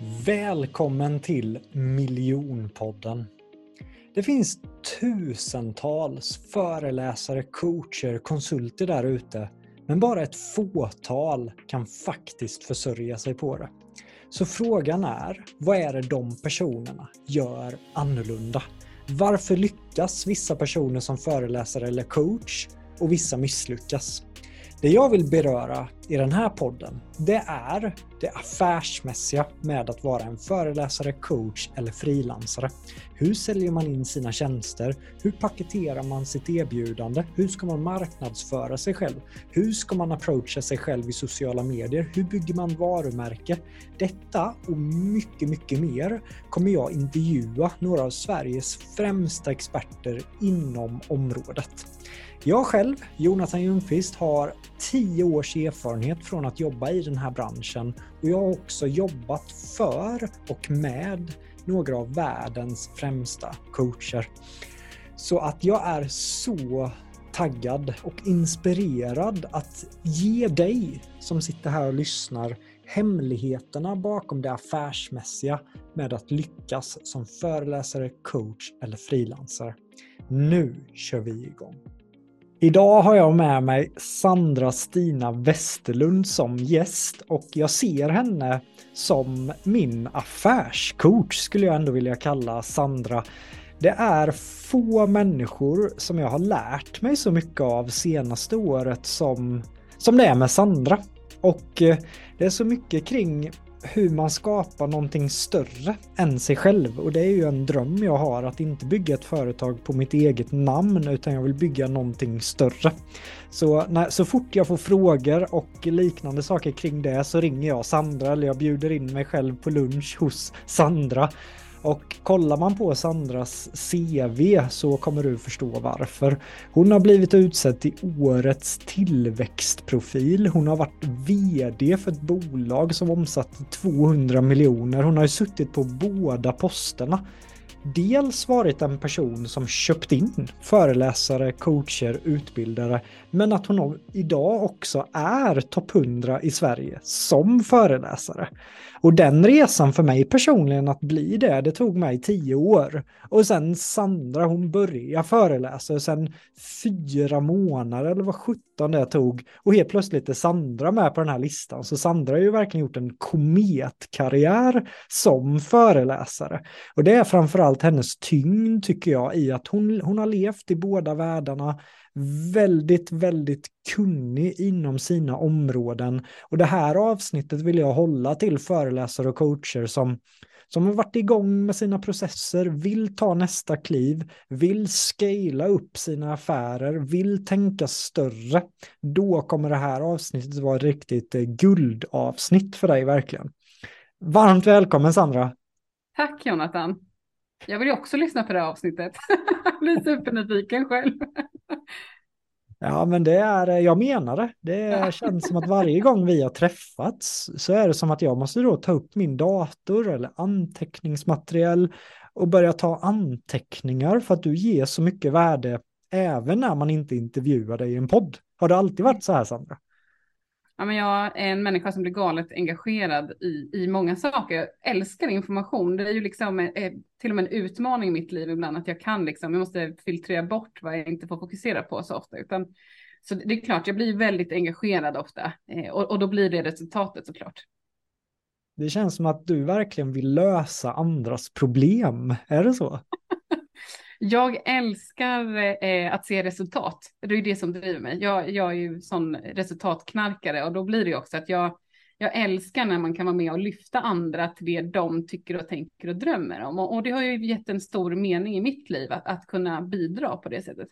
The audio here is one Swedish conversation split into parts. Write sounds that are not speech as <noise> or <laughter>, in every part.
Välkommen till Miljonpodden. Det finns tusentals föreläsare, coacher, konsulter där ute, men bara ett fåtal kan faktiskt försörja sig på det. Så frågan är, vad är det de personerna gör annorlunda? Varför lyckas vissa personer som föreläsare eller coach och vissa misslyckas? Det jag vill beröra i den här podden, det är det affärsmässiga med att vara en föreläsare, coach eller frilansare. Hur säljer man in sina tjänster? Hur paketerar man sitt erbjudande? Hur ska man marknadsföra sig själv? Hur ska man approacha sig själv i sociala medier? Hur bygger man varumärke? Detta och mycket, mycket mer kommer jag intervjua några av Sveriges främsta experter inom området. Jag själv, Jonathan Ljungqvist, har 10 års erfarenhet från att jobba i den här branschen och jag har också jobbat för och med några av världens främsta coacher. Så att jag är så taggad och inspirerad att ge dig som sitter här och lyssnar hemligheterna bakom det affärsmässiga med att lyckas som föreläsare, coach eller frilansare. Nu kör vi igång! Idag har jag med mig Sandra Stina Westerlund som gäst och jag ser henne som min affärscoach skulle jag ändå vilja kalla Sandra. Det är få människor som jag har lärt mig så mycket av senaste året som, som det är med Sandra. Och eh, det är så mycket kring hur man skapar någonting större än sig själv. Och det är ju en dröm jag har att inte bygga ett företag på mitt eget namn utan jag vill bygga någonting större. Så när, så fort jag får frågor och liknande saker kring det så ringer jag Sandra eller jag bjuder in mig själv på lunch hos Sandra. Och kollar man på Sandras CV så kommer du förstå varför. Hon har blivit utsedd till årets tillväxtprofil. Hon har varit VD för ett bolag som omsatte 200 miljoner. Hon har ju suttit på båda posterna dels varit en person som köpt in föreläsare, coacher, utbildare, men att hon idag också är topp 100 i Sverige som föreläsare. Och den resan för mig personligen att bli det, det tog mig tio år. Och sen Sandra, hon började föreläsa och sen fyra månader eller vad sjutton det tog. Och helt plötsligt är Sandra med på den här listan. Så Sandra har ju verkligen gjort en kometkarriär som föreläsare. Och det är framförallt hennes tyngd tycker jag i att hon, hon har levt i båda världarna väldigt, väldigt kunnig inom sina områden. Och det här avsnittet vill jag hålla till föreläsare och coacher som, som har varit igång med sina processer, vill ta nästa kliv, vill scala upp sina affärer, vill tänka större. Då kommer det här avsnittet vara ett riktigt eh, guldavsnitt för dig verkligen. Varmt välkommen Sandra! Tack Jonathan! Jag vill ju också lyssna på det här avsnittet. <laughs> Jag blir supernyfiken själv. <laughs> Ja, men det är, jag menar det. Det <laughs> känns som att varje gång vi har träffats så är det som att jag måste då ta upp min dator eller anteckningsmaterial och börja ta anteckningar för att du ger så mycket värde även när man inte intervjuar dig i en podd. Har det alltid varit så här Sandra? Ja, men jag är en människa som blir galet engagerad i, i många saker. Jag älskar information. Det är ju liksom eh, till och med en utmaning i mitt liv ibland att jag kan liksom, jag måste filtrera bort vad jag inte får fokusera på så ofta. Utan, så det är klart, jag blir väldigt engagerad ofta eh, och, och då blir det resultatet såklart. Det känns som att du verkligen vill lösa andras problem. Är det så? <laughs> Jag älskar eh, att se resultat. Det är ju det som driver mig. Jag, jag är ju sån resultatknarkare och då blir det ju också att jag, jag älskar när man kan vara med och lyfta andra till det de tycker och tänker och drömmer om. Och, och det har ju gett en stor mening i mitt liv att, att kunna bidra på det sättet.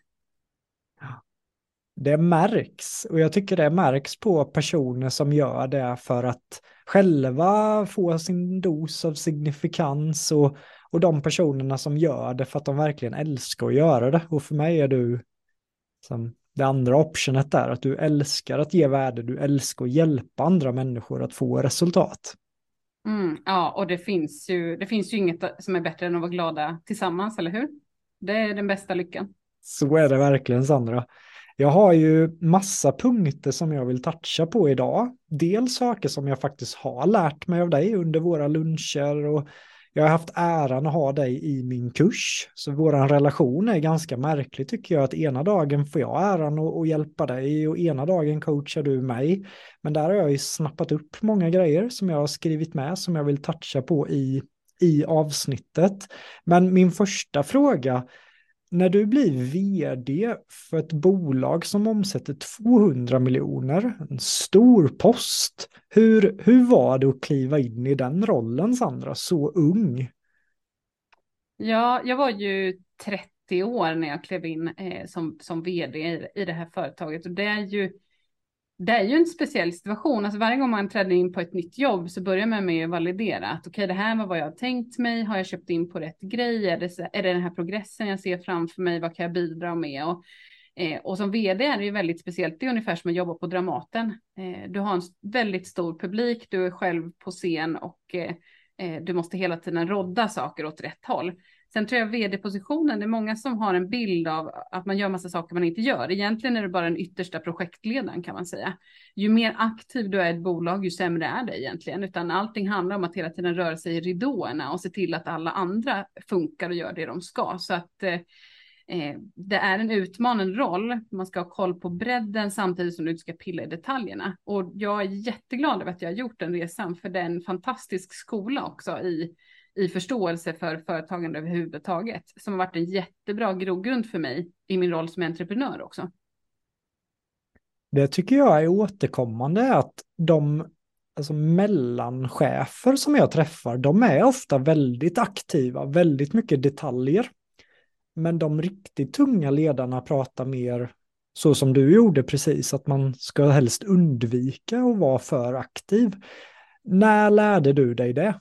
Det märks och jag tycker det märks på personer som gör det för att själva få sin dos av signifikans och och de personerna som gör det för att de verkligen älskar att göra det. Och för mig är du som det andra optionet där, att du älskar att ge värde, du älskar att hjälpa andra människor att få resultat. Mm, ja, och det finns, ju, det finns ju inget som är bättre än att vara glada tillsammans, eller hur? Det är den bästa lyckan. Så är det verkligen, Sandra. Jag har ju massa punkter som jag vill toucha på idag. Dels saker som jag faktiskt har lärt mig av dig under våra luncher och jag har haft äran att ha dig i min kurs. Så vår relation är ganska märklig tycker jag. Att ena dagen får jag äran att, att hjälpa dig och ena dagen coachar du mig. Men där har jag ju snappat upp många grejer som jag har skrivit med som jag vill toucha på i, i avsnittet. Men min första fråga när du blir vd för ett bolag som omsätter 200 miljoner, en stor post, hur, hur var det att kliva in i den rollen Sandra, så ung? Ja, jag var ju 30 år när jag klev in eh, som, som vd i, i det här företaget och det är ju det är ju en speciell situation. Alltså varje gång man träder in på ett nytt jobb så börjar man med att validera att okej, okay, det här var vad jag har tänkt mig. Har jag köpt in på rätt grej? Är det, är det den här progressen jag ser framför mig? Vad kan jag bidra med? Och, eh, och som vd är det ju väldigt speciellt. Det är ungefär som att jobba på Dramaten. Eh, du har en väldigt stor publik. Du är själv på scen och eh, eh du måste hela tiden rodda saker åt rätt håll. Sen tror jag vd-positionen, det är många som har en bild av att man gör massa saker man inte gör. Egentligen är det bara den yttersta projektledaren kan man säga. Ju mer aktiv du är i ett bolag, ju sämre är det egentligen. Utan allting handlar om att hela tiden röra sig i ridåerna och se till att alla andra funkar och gör det de ska. Så att eh, eh det är en utmanande roll. Man ska ha koll på bredden samtidigt som du ska pilla i detaljerna. Och jag är jätteglad över att jag har gjort den resan, för det är en fantastisk skola också i i förståelse för företagande överhuvudtaget, som har varit en jättebra grogrund för mig i min roll som entreprenör också. Det tycker jag är återkommande att de alltså mellanchefer som jag träffar, de är ofta väldigt aktiva, väldigt mycket detaljer. Men de riktigt tunga ledarna pratar mer så som du gjorde precis, att man ska helst undvika att vara för aktiv. När lärde du dig det?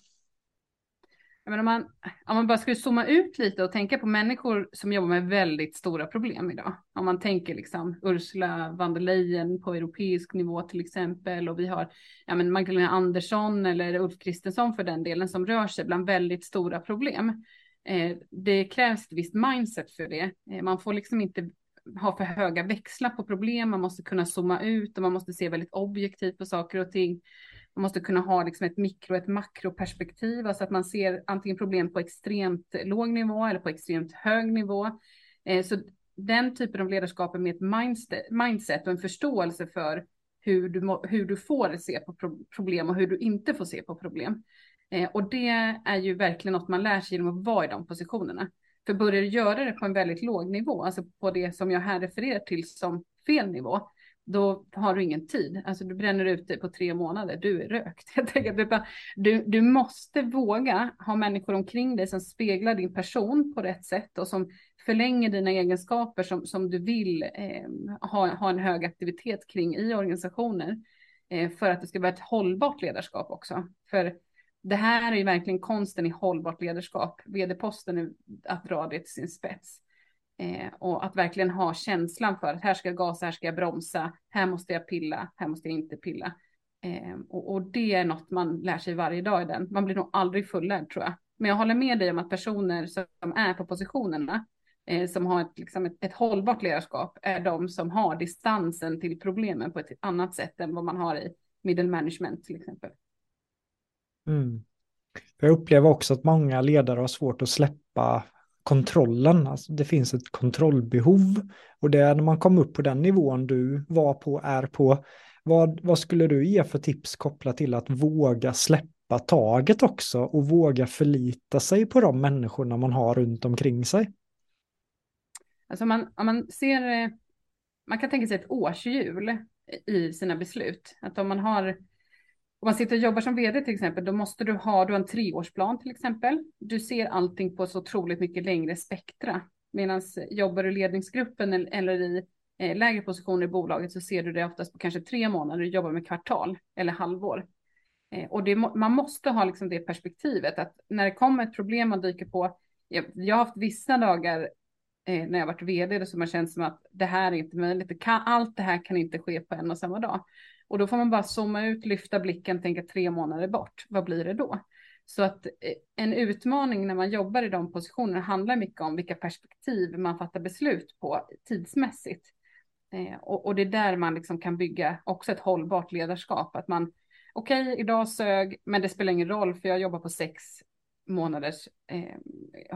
Men om, man, om man bara skulle zooma ut lite och tänka på människor som jobbar med väldigt stora problem idag. Om man tänker liksom Ursula von der Leyen på europeisk nivå till exempel och vi har ja, men Magdalena Andersson eller Ulf Kristensson för den delen som rör sig bland väldigt stora problem. Eh, det krävs ett visst mindset för det. Eh, man får liksom inte ha för höga växlar på problem, man måste kunna zooma ut och man måste se väldigt objektivt på saker och ting. Man måste kunna ha liksom ett mikro och ett makroperspektiv, alltså att man ser antingen problem på extremt låg nivå eller på extremt hög nivå. Eh, så den typen av ledarskap med ett mindset och en förståelse för hur du, hur du får se på problem och hur du inte får se på problem. Eh, och det är ju verkligen något man lär sig genom att vara i de positionerna. För börjar du göra det på en väldigt låg nivå, alltså på det som jag här refererar till som fel nivå, då har du ingen tid. Alltså du bränner ut dig på tre månader, du är rökt. Jag tänker, du, du måste våga ha människor omkring dig som speglar din person på rätt sätt och som förlänger dina egenskaper som, som du vill eh, ha, ha en hög aktivitet kring i organisationer. Eh, för att det ska vara ett hållbart ledarskap också. För det här är ju verkligen konsten i hållbart ledarskap. Vd-posten är att dra det till sin spets. Eh, och att verkligen ha känslan för att här ska jag gasa, här ska jag bromsa, här måste jag pilla, här måste jag inte pilla. Eh, och, och, det är något man lär sig varje dag i den. Man blir nog aldrig fullärd tror jag. Men jag håller med dig om att personer som är på positionerna, eh, som har ett, liksom ett, ett hållbart ledarskap, är de som har distansen till problemen på ett annat sätt än vad man har i middle management till exempel. Mm. Jag upplever också att många ledare har svårt att släppa kontrollen. Alltså det finns ett kontrollbehov och det är när man kommer upp på den nivån du var på, är på. Vad, vad skulle du ge för tips kopplat till att våga släppa taget också och våga förlita sig på de människorna man har runt omkring sig? Alltså man, om man ser, eh, man kan tänka sig ett årshjul i sina beslut. Att om man har om man sitter och jobbar som vd till exempel, då måste du ha, du en treårsplan till exempel. Du ser allting på så otroligt mycket längre spektra. Medan jobbar du i ledningsgruppen eller i eh, lägre positioner i bolaget så ser du det oftast på kanske tre månader, du jobbar med kvartal eller halvår. Eh, och det, man måste ha liksom det perspektivet att när det kommer ett problem man dyker på, jag, jag har haft vissa dagar eh, när jag varit vd som har känt som att det här är inte möjligt, det kan, allt det här kan inte ske på en och samma dag. Och då får man bara zooma ut, lyfta blicken, tänka tre månader bort. Vad blir det då? Så att eh, en utmaning när man jobbar i de positionerna handlar mycket om vilka perspektiv man fattar beslut på tidsmässigt. Eh, och, och, det är där man liksom kan bygga också ett hållbart ledarskap. Att man, okej, okay, idag sög, men det spelar ingen roll för jag jobbar på sex månaders eh,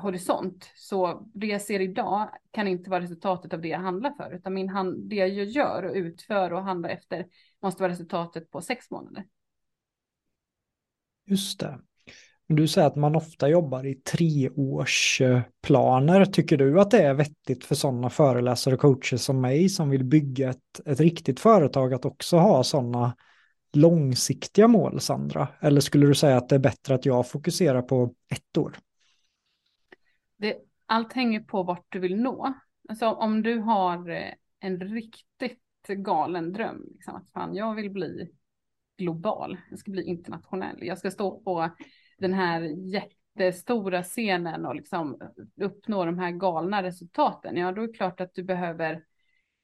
horisont. Så det jag ser idag kan inte vara resultatet av det jag handlar för, utan min hand, det jag gör och utför och handlar efter måste vara resultatet på sex månader. Just det. Du säger att man ofta jobbar i treårsplaner. Eh, Tycker du att det är vettigt för sådana föreläsare och coacher som mig som vill bygga ett, ett riktigt företag att också ha sådana långsiktiga mål, Sandra? Eller skulle du säga att det är bättre att jag fokuserar på ett år? Det, allt hänger på vart du vill nå. Alltså om du har eh, en riktigt galen dröm, liksom, att fan, jag vill bli global, jag ska bli internationell, jag ska stå på den här jättestora scenen och liksom uppnå de här galna resultaten, ja då är det klart att du behöver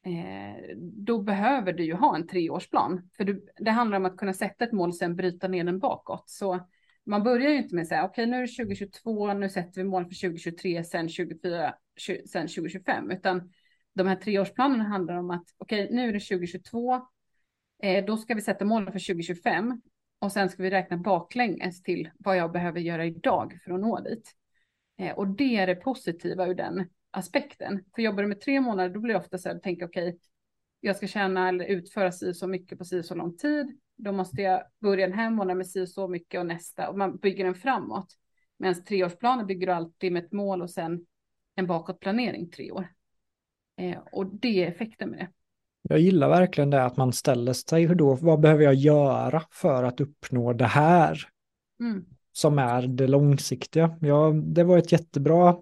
eh, då behöver du ju ha en treårsplan. För du, det handlar om att kunna sätta ett mål och sen bryta ner den bakåt. Så man börjar ju inte med att säga okej okay, nu är det 2022, nu sätter vi mål för 2023, sen 2024, sen 2025, utan de här treårsplanerna handlar om att okej okay, nu är det 2022, eh, då ska vi sätta mål för 2025 och sen ska vi räkna baklänges till vad jag behöver göra idag för att nå dit. Eh, och det är det positiva ur den aspekten. För jobbar du med tre månader, då blir det ofta så här, tänka okej, okay, jag ska tjäna eller utföra si så mycket på si så lång tid. Då måste jag börja den här månaden med si så mycket och nästa och man bygger den framåt. Medan treårsplaner bygger du alltid med ett mål och sen en bakåtplanering tre år. Eh, och det är effekten med det. Jag gillar verkligen det att man ställer sig då, vad behöver jag göra för att uppnå det här? Mm. Som är det långsiktiga. Ja, det var ett jättebra,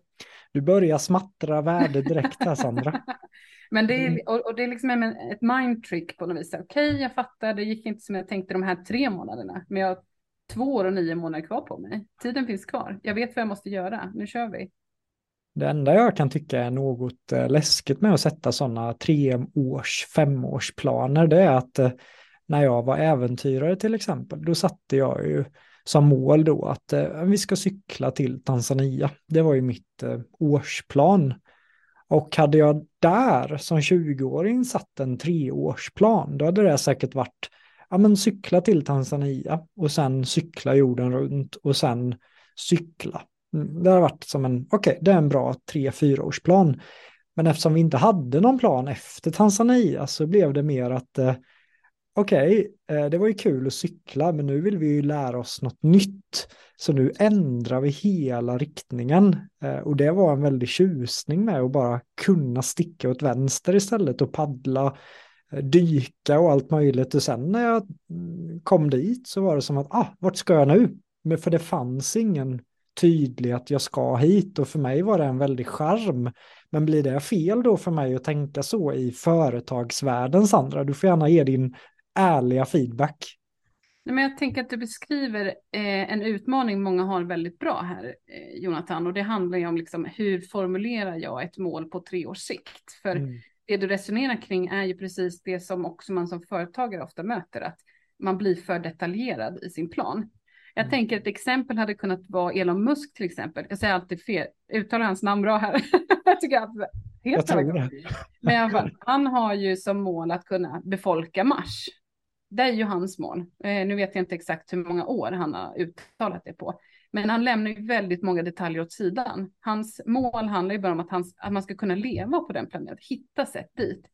du börjar smattra värde direkt här Sandra. <laughs> Men det är, och, och det är liksom ett mindtrick på något vis. Okej, okay, jag fattar, det gick inte som jag tänkte de här tre månaderna, men jag har två år och nio månader kvar på mig. Tiden finns kvar. Jag vet vad jag måste göra. Nu kör vi. Det enda jag kan tycka är något eh, läskigt med att sätta sådana treårs, femårsplaner, det är att eh, när jag var äventyrare till exempel, då satte jag ju som mål då att eh, vi ska cykla till Tanzania. Det var ju mitt eh, årsplan. Och hade jag där som 20-åring satt en treårsplan, då hade det säkert varit ja, men cykla till Tanzania och sen cykla jorden runt och sen cykla mm, det har varit som en, okej, okay, det är en bra tre-fyraårsplan. Men eftersom vi inte hade någon plan efter Tanzania så blev det mer att eh, okej, okay, det var ju kul att cykla, men nu vill vi ju lära oss något nytt. Så nu ändrar vi hela riktningen. Eh, och det var en väldig tjusning med att bara kunna sticka åt vänster istället och paddla, eh, dyka och allt möjligt. Och sen när jag mm, kom dit så var det som att, ah, vart ska jag nu? Men för det fanns ingen tydlig att jag ska hit och för mig var det en väldig charm. Men blir det fel då för mig att tänka så i företagsvärlden Sandra? Du får gärna ge din ärliga feedback. Nej, men jag tänker att du beskriver eh, en utmaning många har väldigt bra här, eh, Jonathan, och det handlar ju om liksom, hur formulerar jag ett mål på tre års sikt? För mm. det du resonerar kring är ju precis det som också man som företagare ofta möter, att man blir för detaljerad i sin plan. Jag mm. tänker ett exempel hade kunnat vara Elon Musk till exempel. Jag säger alltid fel, uttalar hans namn bra här. <laughs> jag tycker att helt jag tror det. Men han har ju som mål att kunna befolka Mars. Det är ju hans mål. Eh, nu vet jag inte exakt hur många år han har uttalat det på. Men han lämnar ju väldigt många detaljer åt sidan. Hans mål handlar ju bara om att, hans, att man ska kunna leva på den planeten, hitta sätt dit.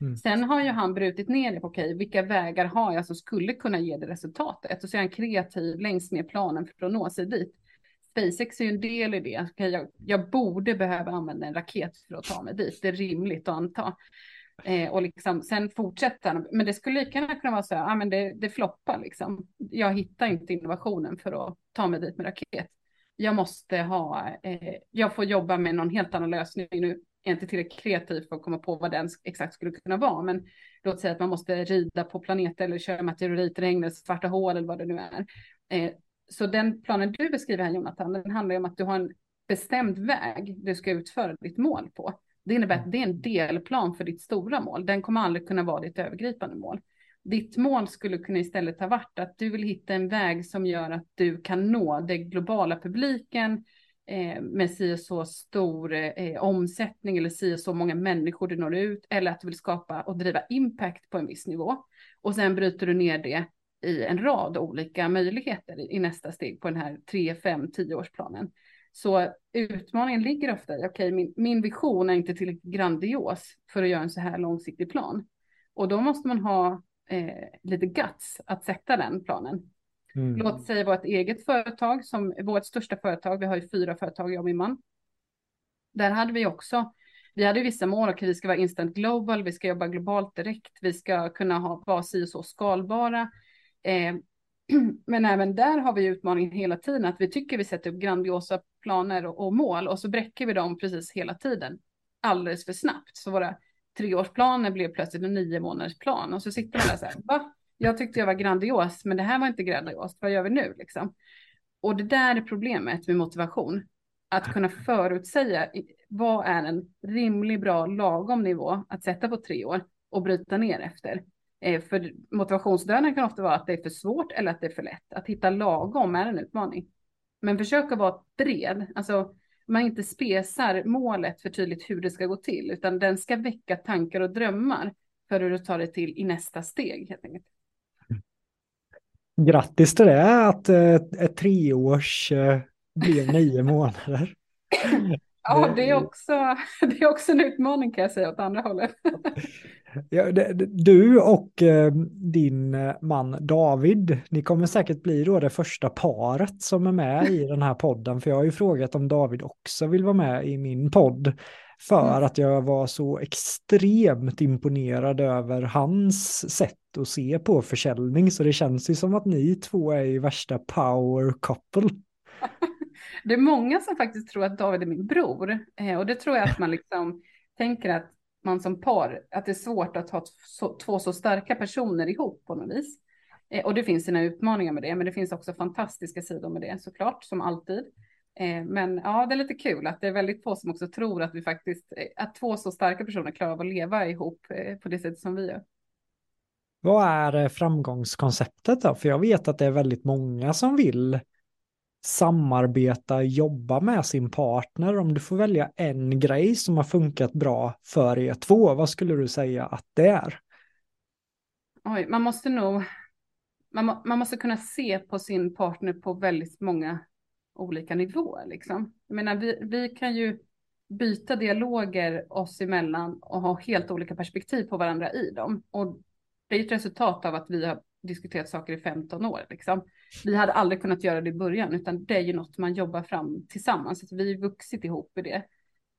Mm. Sen har ju han brutit ner det på okej, vilka vägar har jag som skulle kunna ge det resultatet? Och så är han kreativ längs med planen för att nå sig dit. SpaceX är ju en del i det. Okay, jag, jag borde behöva använda en raket för att ta mig dit. Det är rimligt att anta. Eh, och liksom, sen fortsätter han. Men det skulle lika gärna kunna vara så här, ah, men det, det floppar liksom. Jag hittar inte innovationen för att ta mig dit med raket. Jag måste ha, eh, jag får jobba med någon helt annan lösning nu är inte tillräckligt kreativ för att komma på vad den exakt skulle kunna vara. Men låt säga att man måste rida på planeter eller köra meteoritregn eller svarta hål eller vad det nu är. Eh, så den planen du beskriver här Jonathan, den handlar ju om att du har en bestämd väg du ska utföra ditt mål på. Det innebär att det är en delplan för ditt stora mål. Den kommer aldrig kunna vara ditt övergripande mål. Ditt mål skulle kunna istället ha varit att du vill hitta en väg som gör att du kan nå den globala publiken eh, med si så stor eh, omsättning eller si så många människor du når ut eller att du vill skapa och driva impact på en viss nivå. Och sen bryter du ner det i en rad olika möjligheter i, nästa steg på den här 3, 5, 10 årsplanen. Så utmaningen ligger ofta i, okej, okay, min, min vision är inte tillräckligt grandios för att göra en så här långsiktig plan. Och då måste man ha eh, lite guts att sätta den planen. Mm. Låt säga ett eget företag som vårt största företag. Vi har ju fyra företag, jag och min man. Där hade vi också, vi hade vissa mål, okej, vi ska vara instant global, vi ska jobba globalt direkt, vi ska kunna ha, vara si och så skalbara. Eh, <clears throat> men även där har vi utmaningen hela tiden att vi tycker vi sätter upp grandiosa planer och, och mål och så bräcker vi dem precis hela tiden alldeles för snabbt. Så våra treårsplaner blev plötsligt en nio månaders plan och så sitter man där så här, va? Jag tyckte jag var grandios, men det här var inte grandiost. Vad gör vi nu liksom? Och det där är problemet med motivation. Att kunna förutsäga vad är en rimlig, bra, lagom nivå att sätta på tre år och bryta ner efter. Eh, för motivationsdöden kan ofta vara att det är för svårt eller att det är för lätt. Att hitta lagom är en utmaning. Men försök att vara bred, alltså man inte spesar målet för tydligt hur det ska gå till, utan den ska väcka tankar och drömmar för hur du tar det till i nästa steg. Helt enkelt. Grattis till det, att ett, ett treårs eh, blev nio månader. <laughs> Ja, det är, också, <laughs> det är också en utmaning kan jag säga åt andra hållet. <laughs> Ja, du och eh, din eh, man David, ni kommer säkert bli då det första paret som är med i den här podden, för jag har ju frågat om David också vill vara med i min podd, för mm. att jag var så extremt imponerad över hans sätt att se på försäljning, så det känns ju som att ni två är i värsta power couple. <laughs> Det är många som faktiskt tror att David är min bror, eh, och det tror jag att man liksom tänker att man som par, att det är svårt att ha två så starka personer ihop på något vis. Eh, och det finns sina utmaningar med det, men det finns också fantastiska sidor med det såklart, som alltid. Eh, men ja, det är lite kul att det är väldigt få som också tror att vi faktiskt, eh, att två så starka personer klarar av att leva ihop eh, på det sättet som vi gör. Vad är eh, framgångskonceptet då? För jag vet att det är väldigt många som vill samarbeta, jobba med sin partner. Om du får välja en grej som har funkat bra för er två, vad skulle du säga att det är? Oj, man måste nog, man, man måste kunna se på sin partner på väldigt många olika nivåer. Liksom. Jag menar, vi, vi kan ju byta dialoger oss emellan och ha helt olika perspektiv på varandra i dem. Och det är ett resultat av att vi har diskuterat saker i 15 år. Liksom. Vi hade aldrig kunnat göra det i början, utan det är ju något man jobbar fram tillsammans. Så vi har vuxit ihop i det.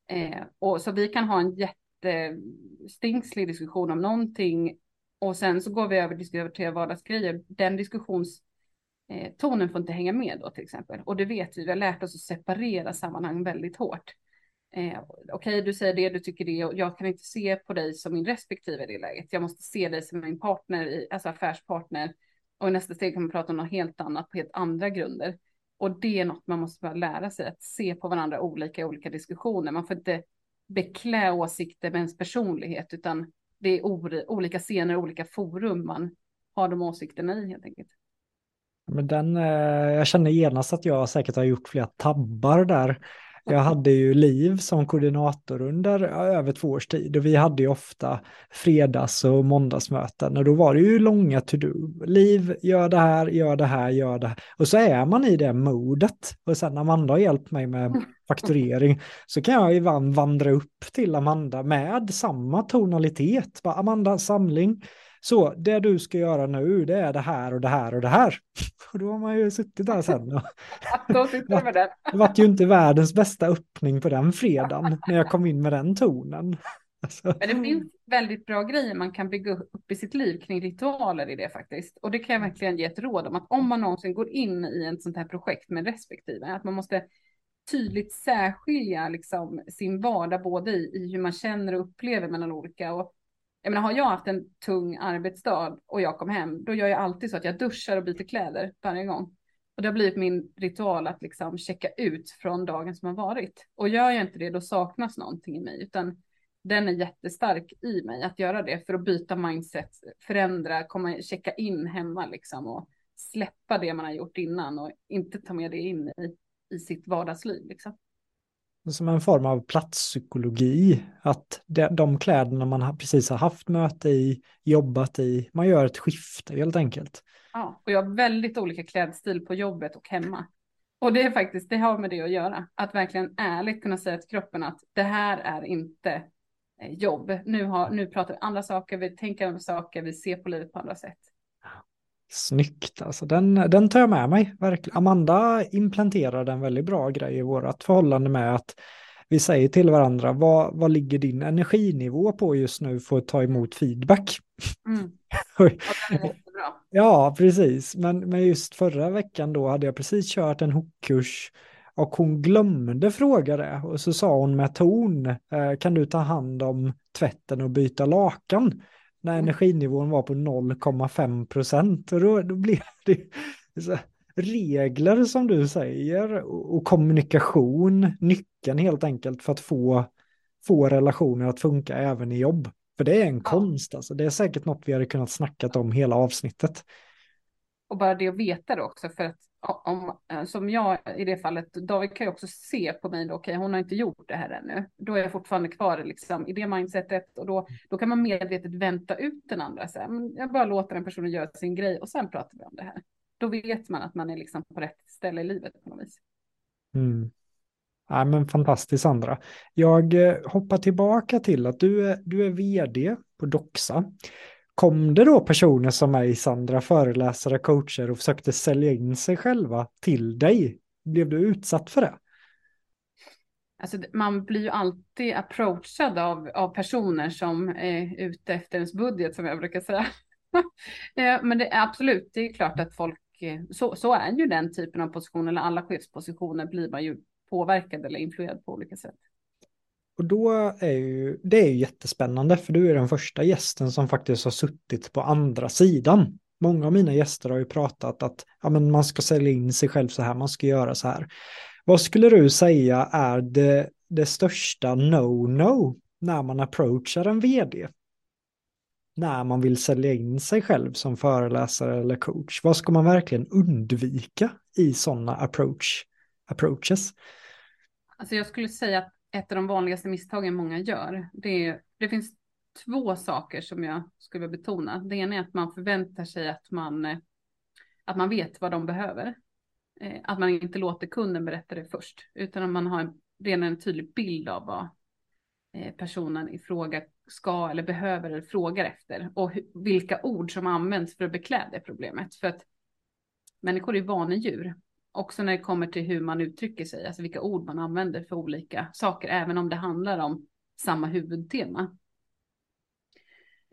Eh, och så vi kan ha en jättestingslig diskussion om någonting och sen så går vi över och diskuterar vardagsgrejer. Den diskussionstonen eh, får inte hänga med då till exempel. Och det vet vi, vi har lärt oss att separera sammanhang väldigt hårt. Eh, Okej, okay, du säger det, du tycker det och jag kan inte se på dig som min respektive i det läget. Jag måste se dig som min partner, alltså affärspartner. Och i nästa steg kan man prata om något helt annat på helt andra grunder. Och det är något man måste börja lära sig, att se på varandra olika i olika diskussioner. Man får inte beklä åsikter med ens personlighet, utan det är olika scener, olika forum man har de åsikterna i helt enkelt. Men den, eh, jag känner genast att jag säkert har gjort flera tabbar där. Jag hade ju Liv som koordinator under över två års tid och vi hade ju ofta fredags och måndagsmöten och då var det ju långa to-do. Liv, gör det här, gör det här, gör det här. Och så är man i det modet. Och sen Amanda har hjälpt mig med fakturering så kan jag ibland vandra upp till Amanda med samma tonalitet. Bara, Amanda, samling så det du ska göra nu, det är det här och det här och det här. <laughs> Och då har man ju suttit där sen. Och <laughs> då sitter med den. Det var ju inte världens bästa öppning på den fredagen när jag kom in med den tonen. <laughs> Alltså. Men det finns väldigt bra grejer man kan bygga upp i sitt liv kring ritualer i det faktiskt. Och det kan jag verkligen ge ett råd om att om man någonsin går in i ett sånt här projekt med respektive, att man måste tydligt särskilja liksom sin vardag både i, i hur man känner och upplever mellan olika och jag menar, har jag haft en tung arbetsdag och jag kom hem, då gör jag alltid så att jag duschar och byter kläder varje gång. Och det har blivit min ritual att liksom checka ut från dagen som har varit. Och gör jag inte det, då saknas någonting i mig, utan den är jättestark i mig att göra det för att byta mindset, förändra, komma, checka in hemma liksom och släppa det man har gjort innan och inte ta med det in i i sitt vardagsliv. Liksom. Som en form av platspsykologi, att de kläderna man precis har haft möte i, jobbat i, man gör ett skifte helt enkelt. Ja, och jag har väldigt olika klädstil på jobbet och hemma. Och det är faktiskt, det har med det att göra. Att verkligen ärligt kunna säga till kroppen att det här är inte eh, jobb. Nu, har, nu pratar vi andra saker, vi tänker om saker, vi ser på livet på andra sätt. Snyggt, alltså den, den tar jag med mig. Verkligen. Amanda implanterar en väldigt bra grej i vårt förhållande med att vi säger till varandra, vad, vad ligger din energinivå på just nu för att ta emot feedback? Mm. <laughs> ja, precis. Men, men just förra veckan då hade jag precis kört en hookkurs och hon glömde fråga det och så sa hon med ton, eh, kan du ta hand om tvätten och byta lakan? När mm. energinivån var på 0,5 procent och då, då blev <laughs> det regler som du säger och, och kommunikation, nyckeln helt enkelt för att få, få relationer att funka även i jobb. För det är en ja. konst, alltså. det är säkert något vi hade kunnat snacka om hela avsnittet. Och bara det att veta det också, för att om, eh, som jag i det fallet, David kan ju också se på mig, okej okay, hon har inte gjort det här ännu. Då är jag fortfarande kvar liksom, i det mindsetet och då, då kan man medvetet vänta ut den andra. Så här, men jag bara låter den personen göra sin grej och sen pratar vi om det här. Då vet man att man är liksom på rätt ställe i livet på något vis. Mm. Ja, men fantastiskt Sandra. Jag eh, hoppar tillbaka till att du är, du är vd på Doxa. Kom det då personer som mig, Sandra, föreläsare, coacher och försökte sälja in sig själva till dig? Blev du utsatt för det? Alltså, man blir ju alltid approachad av, av personer som är ute efter ens budget, som jag brukar säga. <laughs> Eh, men det är absolut, det är klart att folk, eh, så, så är ju den typen av position, eller alla chefspositioner blir man ju påverkad eller influerad på olika sätt. Och då är ju, det är ju jättespännande för du är den första gästen som faktiskt har suttit på andra sidan. Många av mina gäster har ju pratat att ja, men man ska sälja in sig själv så här, man ska göra så här. Vad skulle du säga är det, det största no-no när man approachar en vd? När man vill sälja in sig själv som föreläsare eller coach. Vad ska man verkligen undvika i sådana approach, approaches? Alltså jag skulle säga att ett av de vanligaste misstagen många gör, det, är, det finns två saker som jag skulle betona. Det ena är att man förväntar sig att man, att man vet vad de behöver. Eh, att man inte låter kunden berätta det först, utan att man har en, redan en tydlig bild av vad eh, personen i fråga ska eller behöver eller frågar efter och vilka ord som används för att beklä det problemet. För att människor är vanedjur också när det kommer till hur man uttrycker sig, alltså vilka ord man använder för olika saker, även om det handlar om samma huvudtema.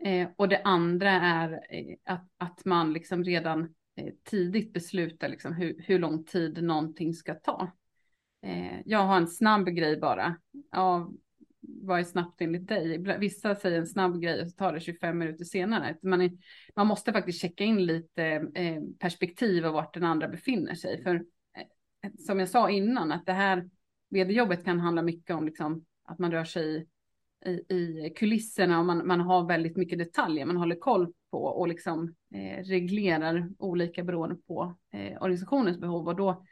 Eh, och det andra är eh, att, att man liksom redan eh, tidigt beslutar liksom hur, hur lång tid någonting ska ta. Eh, jag har en snabb grej bara. Ja, vad är snabbt enligt dig? Vissa säger en snabb grej och så tar det 25 minuter senare. Man, är, man måste faktiskt checka in lite eh, perspektiv och vart den andra befinner sig. För som jag sa innan, att det här vd-jobbet kan handla mycket om liksom, att man rör sig i, i kulisserna och man, man har väldigt mycket detaljer man håller koll på och liksom eh, reglerar olika beroende på eh, organisationens behov. Och då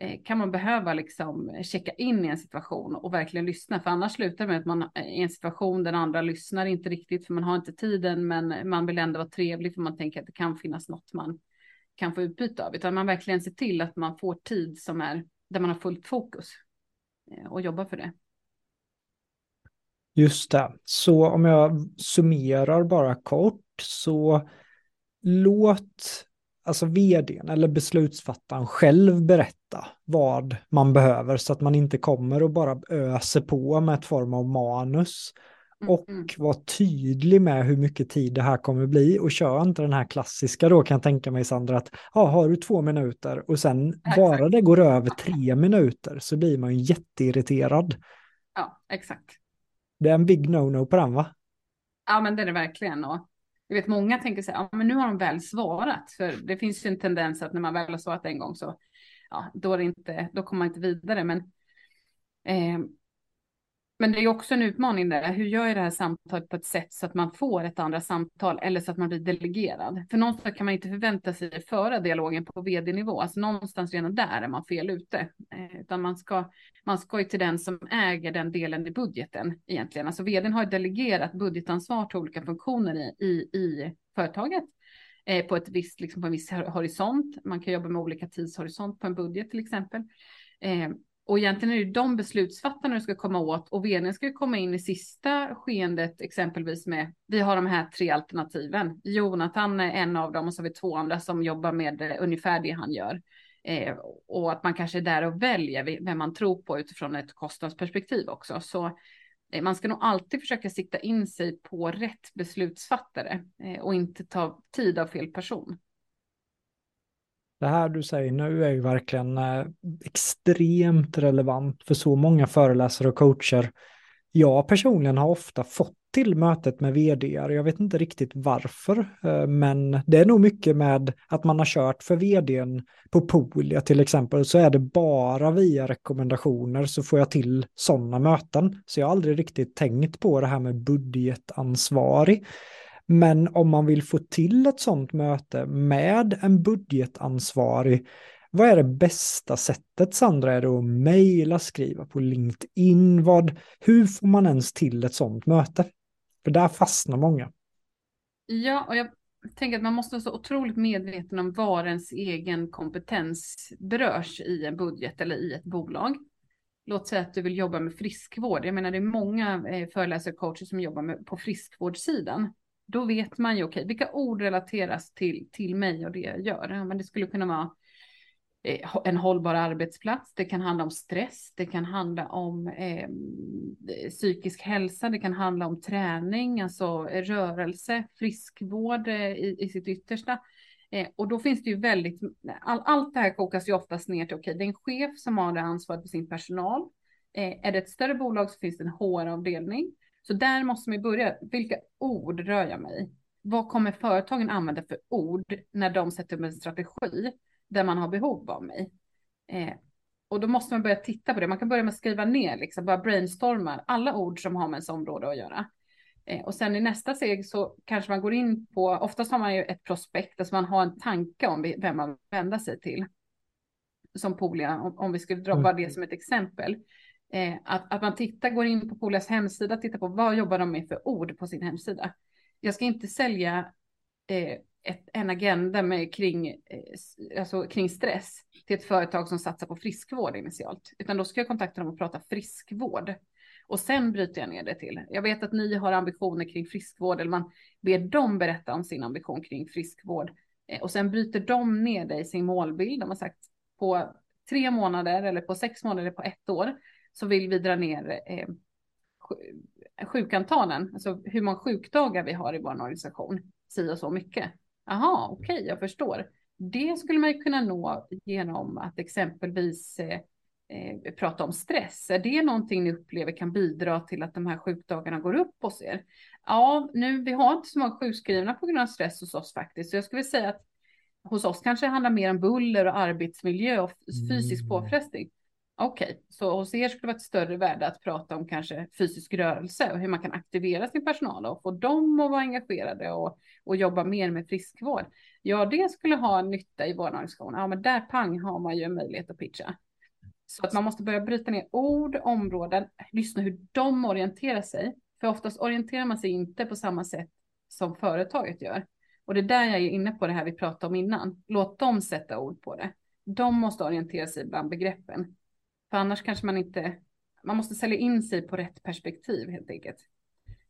Eh, kan man behöva liksom checka in i en situation och verkligen lyssna. För annars slutar det med att man är i en situation där andra lyssnar inte riktigt för man har inte tiden men man vill ändå vara trevlig för man tänker att det kan finnas något man kan få utbyte av. Utan man verkligen ser till att man får tid som är där man har fullt fokus eh, och jobbar för det. Just det. Så om jag summerar bara kort så låt alltså vdn eller beslutsfattaren själv berätta vad man behöver så att man inte kommer och bara öser på med ett form av manus. Mm. Och mm. vara tydlig med hur mycket tid det här kommer bli och kör inte den här klassiska då kan jag tänka mig Sandra att ja, har du två minuter och sen bara det går över tre minuter så blir man ju jätteirriterad. Ja, exakt. Det är en big no-no på den va? Ja men det är det verkligen och jag vet många tänker så här, ja, men nu har de väl svarat, för det finns ju en tendens att när man väl har svarat en gång så, ja, då, är inte, då kommer man inte vidare. Men eh, men det är också en utmaning där. Hur gör jag det här samtalet på ett sätt så att man får ett andra samtal eller så att man blir delegerad? För någonstans kan man inte förvänta sig att föra dialogen på vd-nivå. Alltså någonstans redan där är man fel ute. Eh, utan man ska, man ska ju till den som äger den delen i budgeten egentligen. Alltså vdn har delegerat budgetansvar till olika funktioner i, i, i företaget eh, på ett visst, liksom på en viss horisont. Man kan jobba med olika tidshorisont på en budget till exempel. Eh, och egentligen är det de beslutsfattarna du ska komma åt och vdn ska komma in i sista skeendet exempelvis med vi har de här tre alternativen. Jonathan är en av dem och så har vi två andra som jobbar med eh, ungefär det han gör. Eh, och att man kanske är där och väljer vem man tror på utifrån ett kostnadsperspektiv också. Så eh, man ska nog alltid försöka sikta in sig på rätt beslutsfattare eh, och inte ta tid av fel person. Det här du säger nu är ju verkligen eh, extremt relevant för så många föreläsare och coacher. Jag personligen har ofta fått till mötet med vd Jag vet inte riktigt varför, eh, men det är nog mycket med att man har kört för vdn på Polia till exempel, så är det bara via rekommendationer så får jag till sådana möten. Så jag har aldrig riktigt tänkt på det här med budgetansvarig. Men om man vill få till ett sådant möte med en budgetansvarig, vad är det bästa sättet Sandra? Är det att mejla, skriva på LinkedIn? Vad, hur får man ens till ett sådant möte? För där fastnar många. Ja, och jag tänker att man måste vara så otroligt medveten om var ens egen kompetens berörs i en budget eller i ett bolag. Låt säga att du vill jobba med friskvård. Jag menar det är många eh, föreläsare och coacher som jobbar med, på friskvårdssidan då vet man ju okej, okay, vilka ord relateras till, till mig och det jag gör. Ja, men det skulle kunna vara eh, en hållbar arbetsplats, det kan handla om stress, det kan handla om eh, psykisk hälsa, det kan handla om träning, alltså eh, rörelse, friskvård eh, i, i sitt yttersta. Eh, och då finns det ju väldigt, all, allt det här kokas ju oftast ner till, okej, okay, det är en chef som har det ansvaret för sin personal. Eh, är det ett större bolag så finns det en HR-avdelning. Så där måste man börja. Vilka ord rör jag mig? Vad kommer företagen använda för ord när de sätter upp en strategi där man har behov av mig? Eh, och då måste man börja titta på det. Man kan börja med att skriva ner, liksom, bara brainstorma alla ord som har med ens område att göra. Eh, och sen i nästa steg så kanske man går in på, oftast har man ju ett prospekt, alltså man har en tanke om vem man vänder sig till. Som Polia, om, om vi skulle dra bara det mm. som ett exempel. Eh, att, att man tittar, går in på Polias hemsida, tittar på vad jobbar de med för ord på sin hemsida. Jag ska inte sälja eh, ett, en agenda med kring, eh, alltså kring stress till ett företag som satsar på friskvård initialt, utan då ska jag kontakta dem och prata friskvård. Och sen bryter jag ner det till. Jag vet att ni har ambitioner kring friskvård, eller man ber dem berätta om sin ambition kring friskvård. Eh, och sen bryter de ner det i sin målbild. De har sagt på tre månader eller på sex månader på ett år så vill vi dra ner eh, sjukantalen, alltså hur många sjukdagar vi har i vår organisation, si och så mycket. Jaha, okej, okay, jag förstår. Det skulle man ju kunna nå genom att exempelvis eh, eh, prata om stress. Är det någonting ni upplever kan bidra till att de här sjukdagarna går upp hos er? Ja, nu, vi har inte så många sjukskrivna på grund av stress hos oss faktiskt, så jag skulle säga att hos oss kanske det handlar mer om buller och arbetsmiljö och fysisk mm. påfrestning. Okej, okay. så hos er skulle det vara ett större värde att prata om kanske fysisk rörelse och hur man kan aktivera sin personal och få dem att vara engagerade och, och jobba mer med friskvård. Ja, det skulle ha nytta i vår organisation. Ja, men där pang har man ju en möjlighet att pitcha. Så att man måste börja bryta ner ord, områden, lyssna hur de orienterar sig. För oftast orienterar man sig inte på samma sätt som företaget gör. Och det är där jag är inne på det här vi pratade om innan. Låt dem sätta ord på det. De måste orientera sig bland begreppen. För annars kanske man inte, man måste sälja in sig på rätt perspektiv helt enkelt.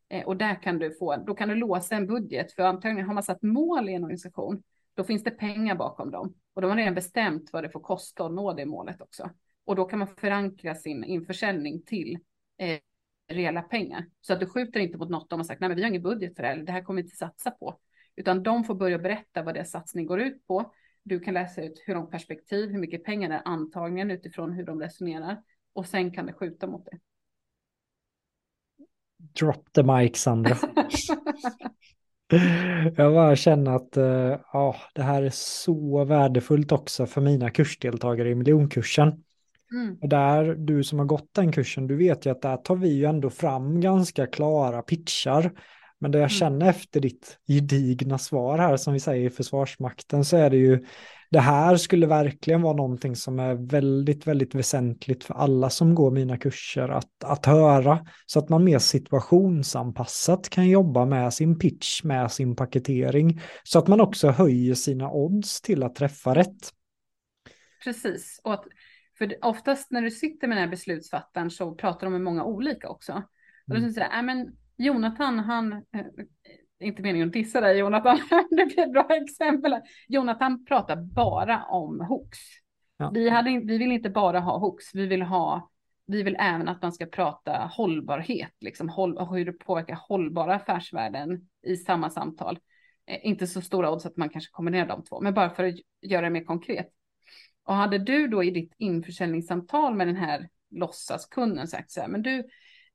Eh, och där kan du få, då kan du låsa en budget, för antagligen har man satt mål i en organisation, då finns det pengar bakom dem. Och då har man redan bestämt vad det får kosta att nå det målet också. Och då kan man förankra sin införsäljning till eh, reella pengar. Så att du skjuter inte mot något de har sagt, nej men vi har ingen budget för det här, det här kommer vi inte satsa på. Utan de får börja berätta vad deras satsning går ut på du kan läsa ut hur de perspektiv, hur mycket pengar det är antagningen utifrån hur de resonerar. Och sen kan det skjuta mot det. Drop the mic, Sandra. Jag bara känner att uh, ja, det här är så värdefullt också för mina kursdeltagare i miljonkursen. Mm. Där, du som har gått den kursen, du vet ju att där tar vi ju ändå fram ganska klara pitchar. Men det jag mm. känner efter ditt gedigna svar här, som vi säger i Försvarsmakten, så är det ju det här skulle verkligen vara någonting som är väldigt, väldigt väsentligt för alla som går mina kurser att, att höra. Så att man mer situationsanpassat kan jobba med sin pitch, med sin paketering. Så att man också höjer sina odds till att träffa rätt. Precis, och att, för oftast när du sitter med den här beslutsfattaren så pratar de med många olika också. Och då mm. säger jag, men Jonathan, han, eh, inte meningen att dissa dig Jonathan, <laughs> det blir ett bra exempel. Jonathan pratar bara om hooks. Ja. Vi, hade, vi vill inte bara ha hooks, vi vill ha vi vill även att man ska prata hållbarhet, liksom håll, hur det påverkar hållbara affärsvärden i samma samtal. Eh, inte så stora odds att man kanske kombinerar de två, men bara för att göra det mer konkret. Och hade du då i ditt införsäljningssamtal med den här låtsaskunden sagt så här, men du,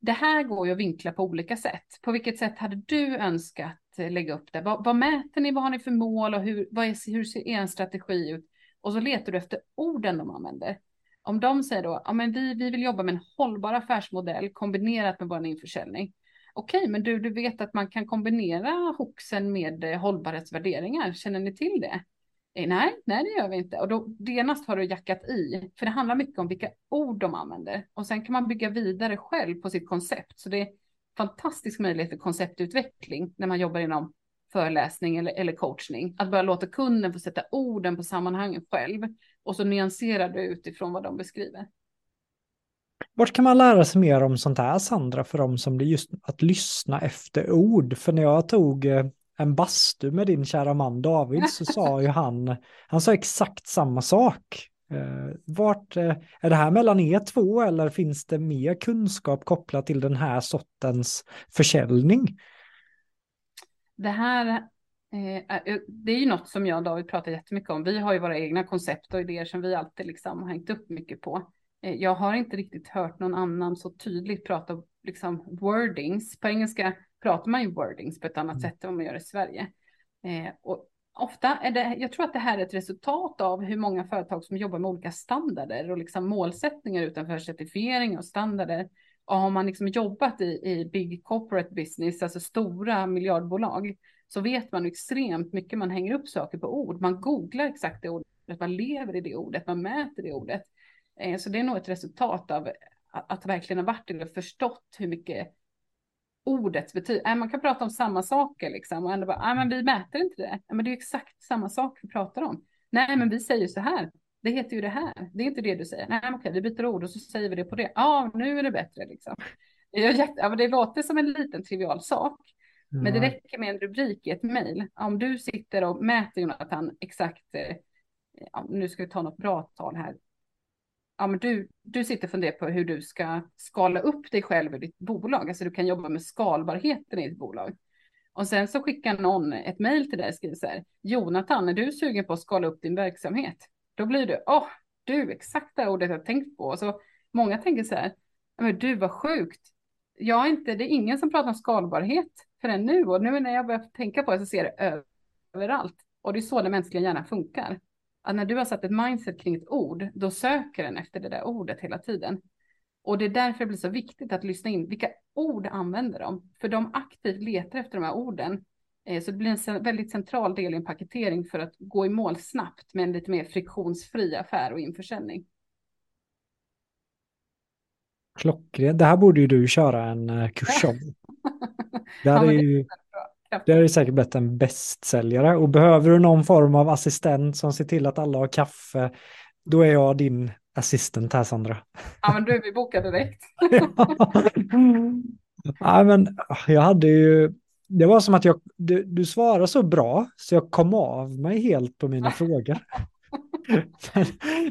det här går ju att vinkla på olika sätt. På vilket sätt hade du önskat eh, lägga upp det? Vad, vad mäter ni? Vad har ni för mål och hur, vad är, hur ser er strategi ut? Och så letar du efter orden de använder. Om de säger då, ja men vi, vi vill jobba med en hållbar affärsmodell kombinerat med vår införsäljning. Okej, men du, du vet att man kan kombinera hoxen med eh, hållbarhetsvärderingar. Känner ni till det? Eh, nej, nej det gör vi inte. Och då genast har du jackat i, för det handlar mycket om vilka ord de använder. Och sen kan man bygga vidare själv på sitt koncept. Så det är fantastisk möjlighet för konceptutveckling när man jobbar inom föreläsning eller, eller coachning. Att bara låta kunden få sätta orden på sammanhangen själv. Och så nyanserar du utifrån vad de beskriver. Vart kan man lära sig mer om sånt här, Sandra, för de som blir just att lyssna efter ord? För när jag tog eh, en bastu med din kära man David så sa <laughs> ju han, han sa exakt samma sak. Eh, vart, eh, är det här mellan er två eller finns det mer kunskap kopplat till den här sortens försäljning? Det här eh, det är ju något som jag och David pratar jättemycket om. Vi har ju våra egna koncept och idéer som vi alltid liksom har hängt upp mycket på. Jag har inte riktigt hört någon annan så tydligt prata liksom wordings. På engelska pratar man ju wordings på ett annat mm. sätt än vad man gör i Sverige. Eh, och ofta är det, jag tror att det här är ett resultat av hur många företag som jobbar med olika standarder och liksom målsättningar utanför certifiering och standarder. Och har man liksom jobbat i, i big corporate business, alltså stora miljardbolag, så vet man extremt mycket. Man hänger upp saker på ord. Man googlar exakt det ordet, man lever i det ordet, man mäter det ordet. Eh, så det är nog ett resultat av att, att verkligen ha varit och förstått hur mycket ordets betydelse. Man kan prata om samma saker liksom och ändå bara, men vi mäter inte det. Men det är exakt samma sak vi pratar om. Nej, men vi säger så här. Det heter ju det här. Det är inte det du säger. Nej, okej, vi byter ord och så säger vi det på det. Ja, nu är det bättre liksom. Ja, men det låter som en liten trivial sak. Mm. Men det räcker med en rubrik i ett mejl. Om du sitter och mäter Jonathan exakt, eh, ja, nu ska vi ta något bra tal här, ja, men du, du sitter och funderar på hur du ska skala upp dig själv i ditt bolag. Alltså du kan jobba med skalbarheten i ditt bolag. Och sen så skickar någon ett mejl till dig och skriver så här. Jonathan, är du sugen på att skala upp din verksamhet? Då blir du, åh, oh, du, exakt det ordet jag tänkt på. Så många tänker så här, men du var sjukt. Jag är inte, det är ingen som pratar om skalbarhet förrän nu. Och nu när jag börjar tänka på det så ser det överallt. Och det är så den mänskliga hjärnan funkar att när du har satt ett mindset kring ett ord, då söker den efter det där ordet hela tiden. Och det är därför det blir så viktigt att lyssna in. Vilka ord använder de? För de aktivt letar efter de här orden. Eh, så det blir en väldigt central del i en paketering för att gå i mål snabbt med en lite mer friktionsfri affär och införsäljning. Klockrent. Det här borde ju du köra en eh, kurs om. <laughs> Det här är ju det är säkert blivit en bästsäljare och behöver du någon form av assistent som ser till att alla har kaffe, då är jag din assistent här Sandra. Ja men du, vi bokar direkt. <laughs> ja, men jag hade ju, det var som att jag, du, du svarade så bra så jag kom av mig helt på mina <laughs> frågor. men,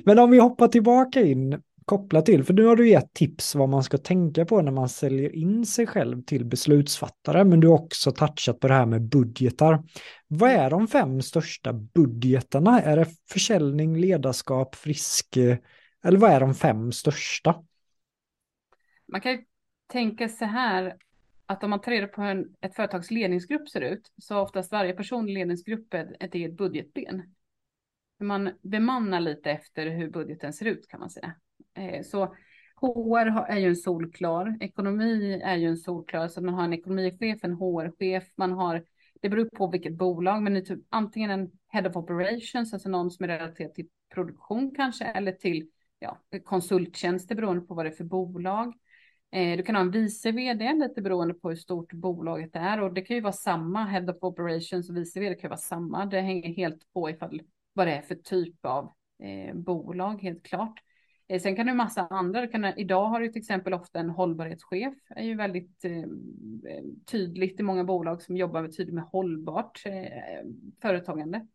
men om vi hoppar tillbaka in kopplat till, för nu har du gett tips vad man ska tänka på när man säljer in sig själv till beslutsfattare, men du har också touchat på det här med budgetar. Vad är de fem största budgetarna? Är det försäljning, ledarskap, frisk, eller vad är de fem största? Man kan ju tänka så här att om man tar reda på hur en, ett företags ledningsgrupp ser ut, så har oftast varje person i ledningsgruppen ett eget budgetben. Man bemannar lite efter hur budgeten ser ut kan man säga. Eh, så HR är ju en solklar, ekonomi är ju en solklar, så man har en ekonomichef, en HR-chef, man har, det beror på vilket bolag, men det är typ antingen en head of operations, alltså någon som är relaterad till produktion kanske, eller till ja, konsulttjänster beroende på vad det är för bolag. Eh, du kan ha en vice vd lite beroende på hur stort bolaget är och det kan ju vara samma head of operations och vice vd kan ju vara samma. Det hänger helt på ifall vad det är för typ av eh, bolag helt klart. Eh, sen kan det massa andra. Kan, idag har du till exempel ofta en hållbarhetschef. är ju väldigt eh, tydligt i många bolag som jobbar med tydligt med hållbart eh, företagande.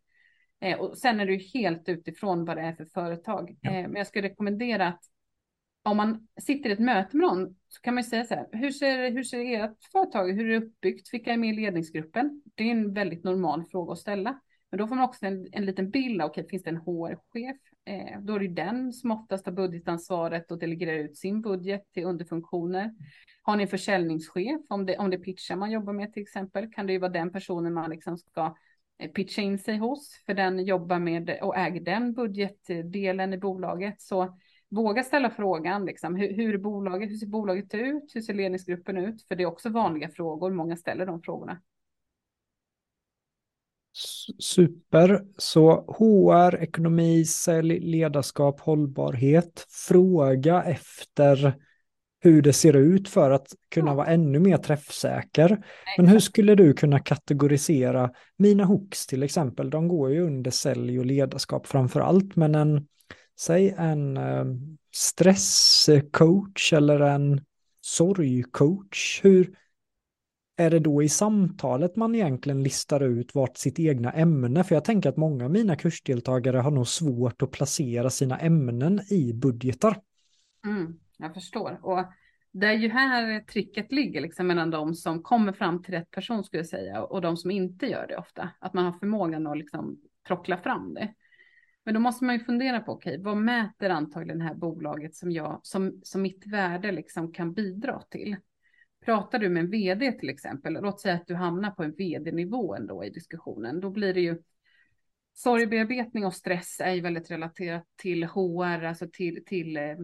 Eh, och sen är det ju helt utifrån vad det är för företag. Ja. men jag skulle rekommendera att om man sitter i ett möte med någon så kan man säga så här, hur ser, hur ser ert företag, hur är det uppbyggt, vilka är med i ledningsgruppen? Det är en väldigt normal fråga att ställa. Men då får man också en, en liten bild av, okej, finns det en HR-chef? Eh, då är det den som oftast har budgetansvaret och delegerar ut sin budget till underfunktioner. Har ni en försäljningschef, om det, om det pitchar man jobbar med till exempel, kan det ju vara den personen man liksom ska eh, pitcha in sig hos, för den jobbar med och äger den budgetdelen i bolaget. Så våga ställa frågan, liksom, hur, hur, bolaget, hur ser bolaget ut? Hur ser ledningsgruppen ut? För det är också vanliga frågor, många ställer de frågorna. Super. Så HR, ekonomi, sälj, ledarskap, hållbarhet. Fråga efter hur det ser ut för att kunna vara ännu mer träffsäker. Men hur skulle du kunna kategorisera mina hooks till exempel? De går ju under sälj och ledarskap framför allt, men en säg en eh, stresscoach eller en sorgcoach. Hur är det då i samtalet man egentligen listar ut vart sitt egna ämne? För jag tänker att många av mina kursdeltagare har nog svårt att placera sina ämnen i budgetar. Mm, jag förstår. Och det är ju här tricket ligger liksom mellan de som kommer fram till rätt person skulle jag säga och de som inte gör det ofta. Att man har förmågan att liksom trockla fram det. Men då måste man ju fundera på, okej, okay, vad mäter antagligen det här bolaget som jag, som, som mitt värde liksom kan bidra till? Pratar du med en vd till exempel, låt säga att du hamnar på en vd-nivå ändå i diskussionen, då blir det ju sorgbearbetning och stress är ju väldigt relaterat till HR, alltså till, till eh, eh,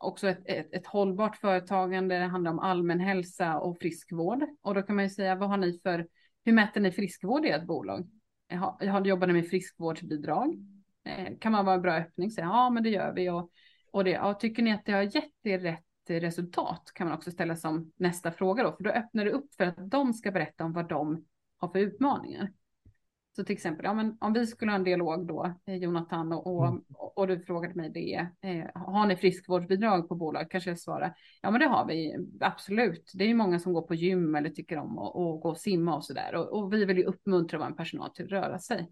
också ett, ett, ett, hållbart företagande, det handlar om allmän hälsa och friskvård. Och då kan man ju säga, vad har ni för, hur mäter ni friskvård i ett bolag? jag har jobbat med friskvårdsbidrag. Eh, kan man vara en bra öppning, säga ja men det gör vi och, och det, ja, tycker ni att det har gett er rätt resultat kan man också ställa som nästa fråga då, för då öppnar det upp för att de ska berätta om vad de har för utmaningar. Så till exempel, ja, men om vi skulle ha en dialog då, eh, Jonathan, och, och, mm. och du frågade mig det, eh, har ni friskvårdsbidrag på bolag? Kanske jag svarar, ja men det har vi, absolut. Det är ju många som går på gym eller tycker om att och gå och simma och sådär. Och, och vi vill ju uppmuntra vår personal till att röra sig.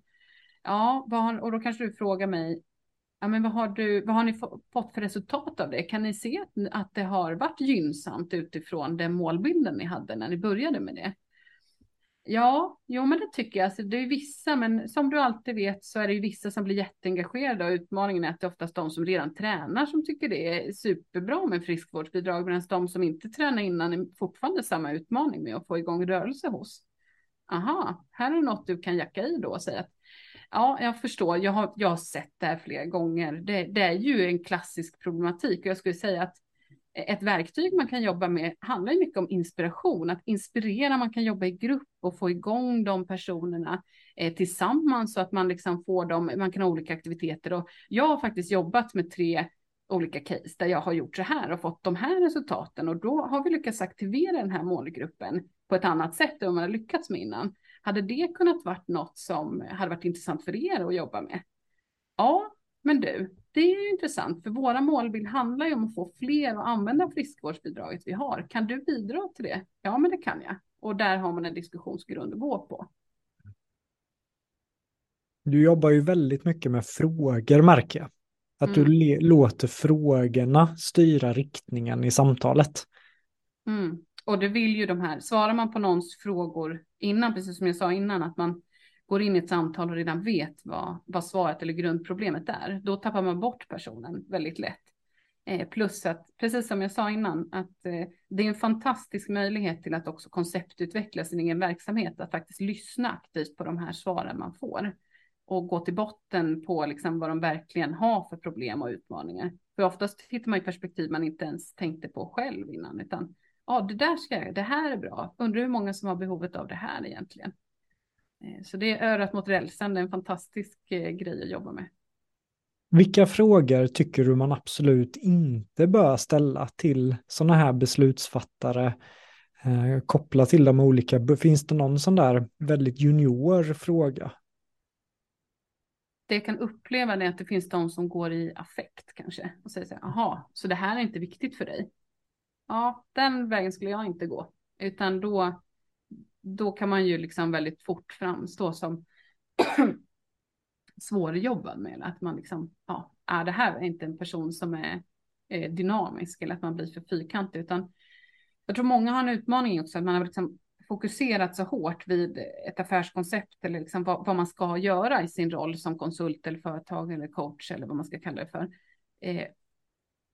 Ja, har, och då kanske du frågar mig, ja men vad har, du, vad har ni fått för resultat av det? Kan ni se att, att det har varit gynnsamt utifrån den målbilden ni hade när ni började med det? Ja, jo men det tycker jag. Alltså, det är vissa, men som du alltid vet så är det ju vissa som blir jätteengagerade och utmaningen är att det är oftast de som redan tränar som tycker det är superbra med friskvårdsbidrag medan de som inte tränar innan är fortfarande samma utmaning med att få igång rörelse hos. Aha, här är något du kan jacka i då och säga att ja, jag förstår, jag har, jag har sett det här flera gånger. Det, det är ju en klassisk problematik. Och jag skulle säga att ett verktyg man kan jobba med handlar mycket om inspiration, att inspirera, man kan jobba i grupp och få igång de personerna eh, tillsammans så att man liksom får dem, man kan ha olika aktiviteter. Och jag har faktiskt jobbat med tre olika case där jag har gjort så här och fått de här resultaten. Och då har vi lyckats aktivera den här målgruppen på ett annat sätt än vad man har lyckats med innan. Hade det kunnat varit något som hade varit intressant för er att jobba med? Ja, men du, det är intressant, för våra målbild handlar ju om att få fler att använda friskvårdsbidraget vi har. Kan du bidra till det? Ja, men det kan jag. Och där har man en diskussionsgrund att gå på. Du jobbar ju väldigt mycket med frågor märker jag. Att mm. du låter frågorna styra riktningen i samtalet. Mm. Och det vill ju de här, svarar man på någons frågor innan, precis som jag sa innan, att man går in i ett samtal och redan vet vad, vad svaret eller grundproblemet är, då tappar man bort personen väldigt lätt. Eh, plus att, precis som jag sa innan, att eh, det är en fantastisk möjlighet till att också konceptutveckla sin egen verksamhet, att faktiskt lyssna aktivt på de här svaren man får. och gå till botten på liksom vad de verkligen har för problem och utmaningar. För oftast hittar man ju perspektiv man inte ens tänkte på själv innan, utan ja, det där ska jag, det här är bra. Undrar hur många som har behovet av det här egentligen. Eh, så det är örat mot rälsen, det är en fantastisk eh, grej att jobba med. Vilka frågor tycker du man absolut inte bör ställa till sådana här beslutsfattare eh, kopplat till de olika? Finns det någon sån där väldigt junior fråga? Det jag kan uppleva är att det finns de som går i affekt kanske och säger så här, jaha, så det här är inte viktigt för dig. Ja, den vägen skulle jag inte gå, utan då, då kan man ju liksom väldigt fort framstå som <clears throat> svårjobbad med att man liksom, ja, är det här är inte en person som är eh, dynamisk eller att man blir för fyrkantig, utan jag tror många har en utmaning också, att man har liksom fokuserat så hårt vid ett affärskoncept eller liksom vad, vad, man ska göra i sin roll som konsult eller företag eller coach eller vad man ska kalla det för. Eh,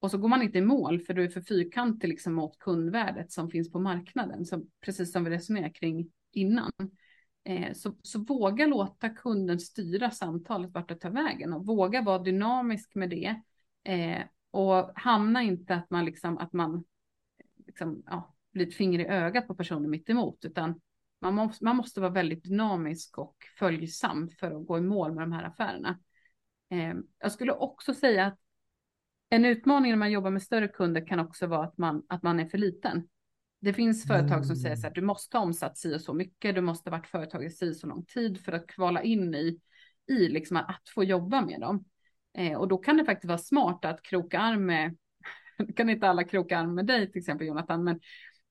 och så går man inte i mål för du är för fyrkantig liksom mot kundvärdet som finns på marknaden, så precis som vi resonerade kring innan. Eh, så, så, våga låta kunden styra samtalet vart det tar vägen och våga vara dynamisk med det. Eh, och hamna inte att man liksom, att man liksom, ja, blir ett finger i ögat på personen mitt emot, utan man måste, man måste vara väldigt dynamisk och följsam för att gå i mål med de här affärerna. Eh, jag skulle också säga att en utmaning när man jobbar med större kunder kan också vara att man, att man är för liten. Det finns företag som säger så här, mm. du måste ha omsatt si och så mycket, du måste ha varit företag i si så lång tid för att kvala in i, i liksom att få jobba med dem. Eh, och då kan det faktiskt vara smart att kroka arm med, <laughs> kan inte alla kroka arm med dig till exempel Jonathan, men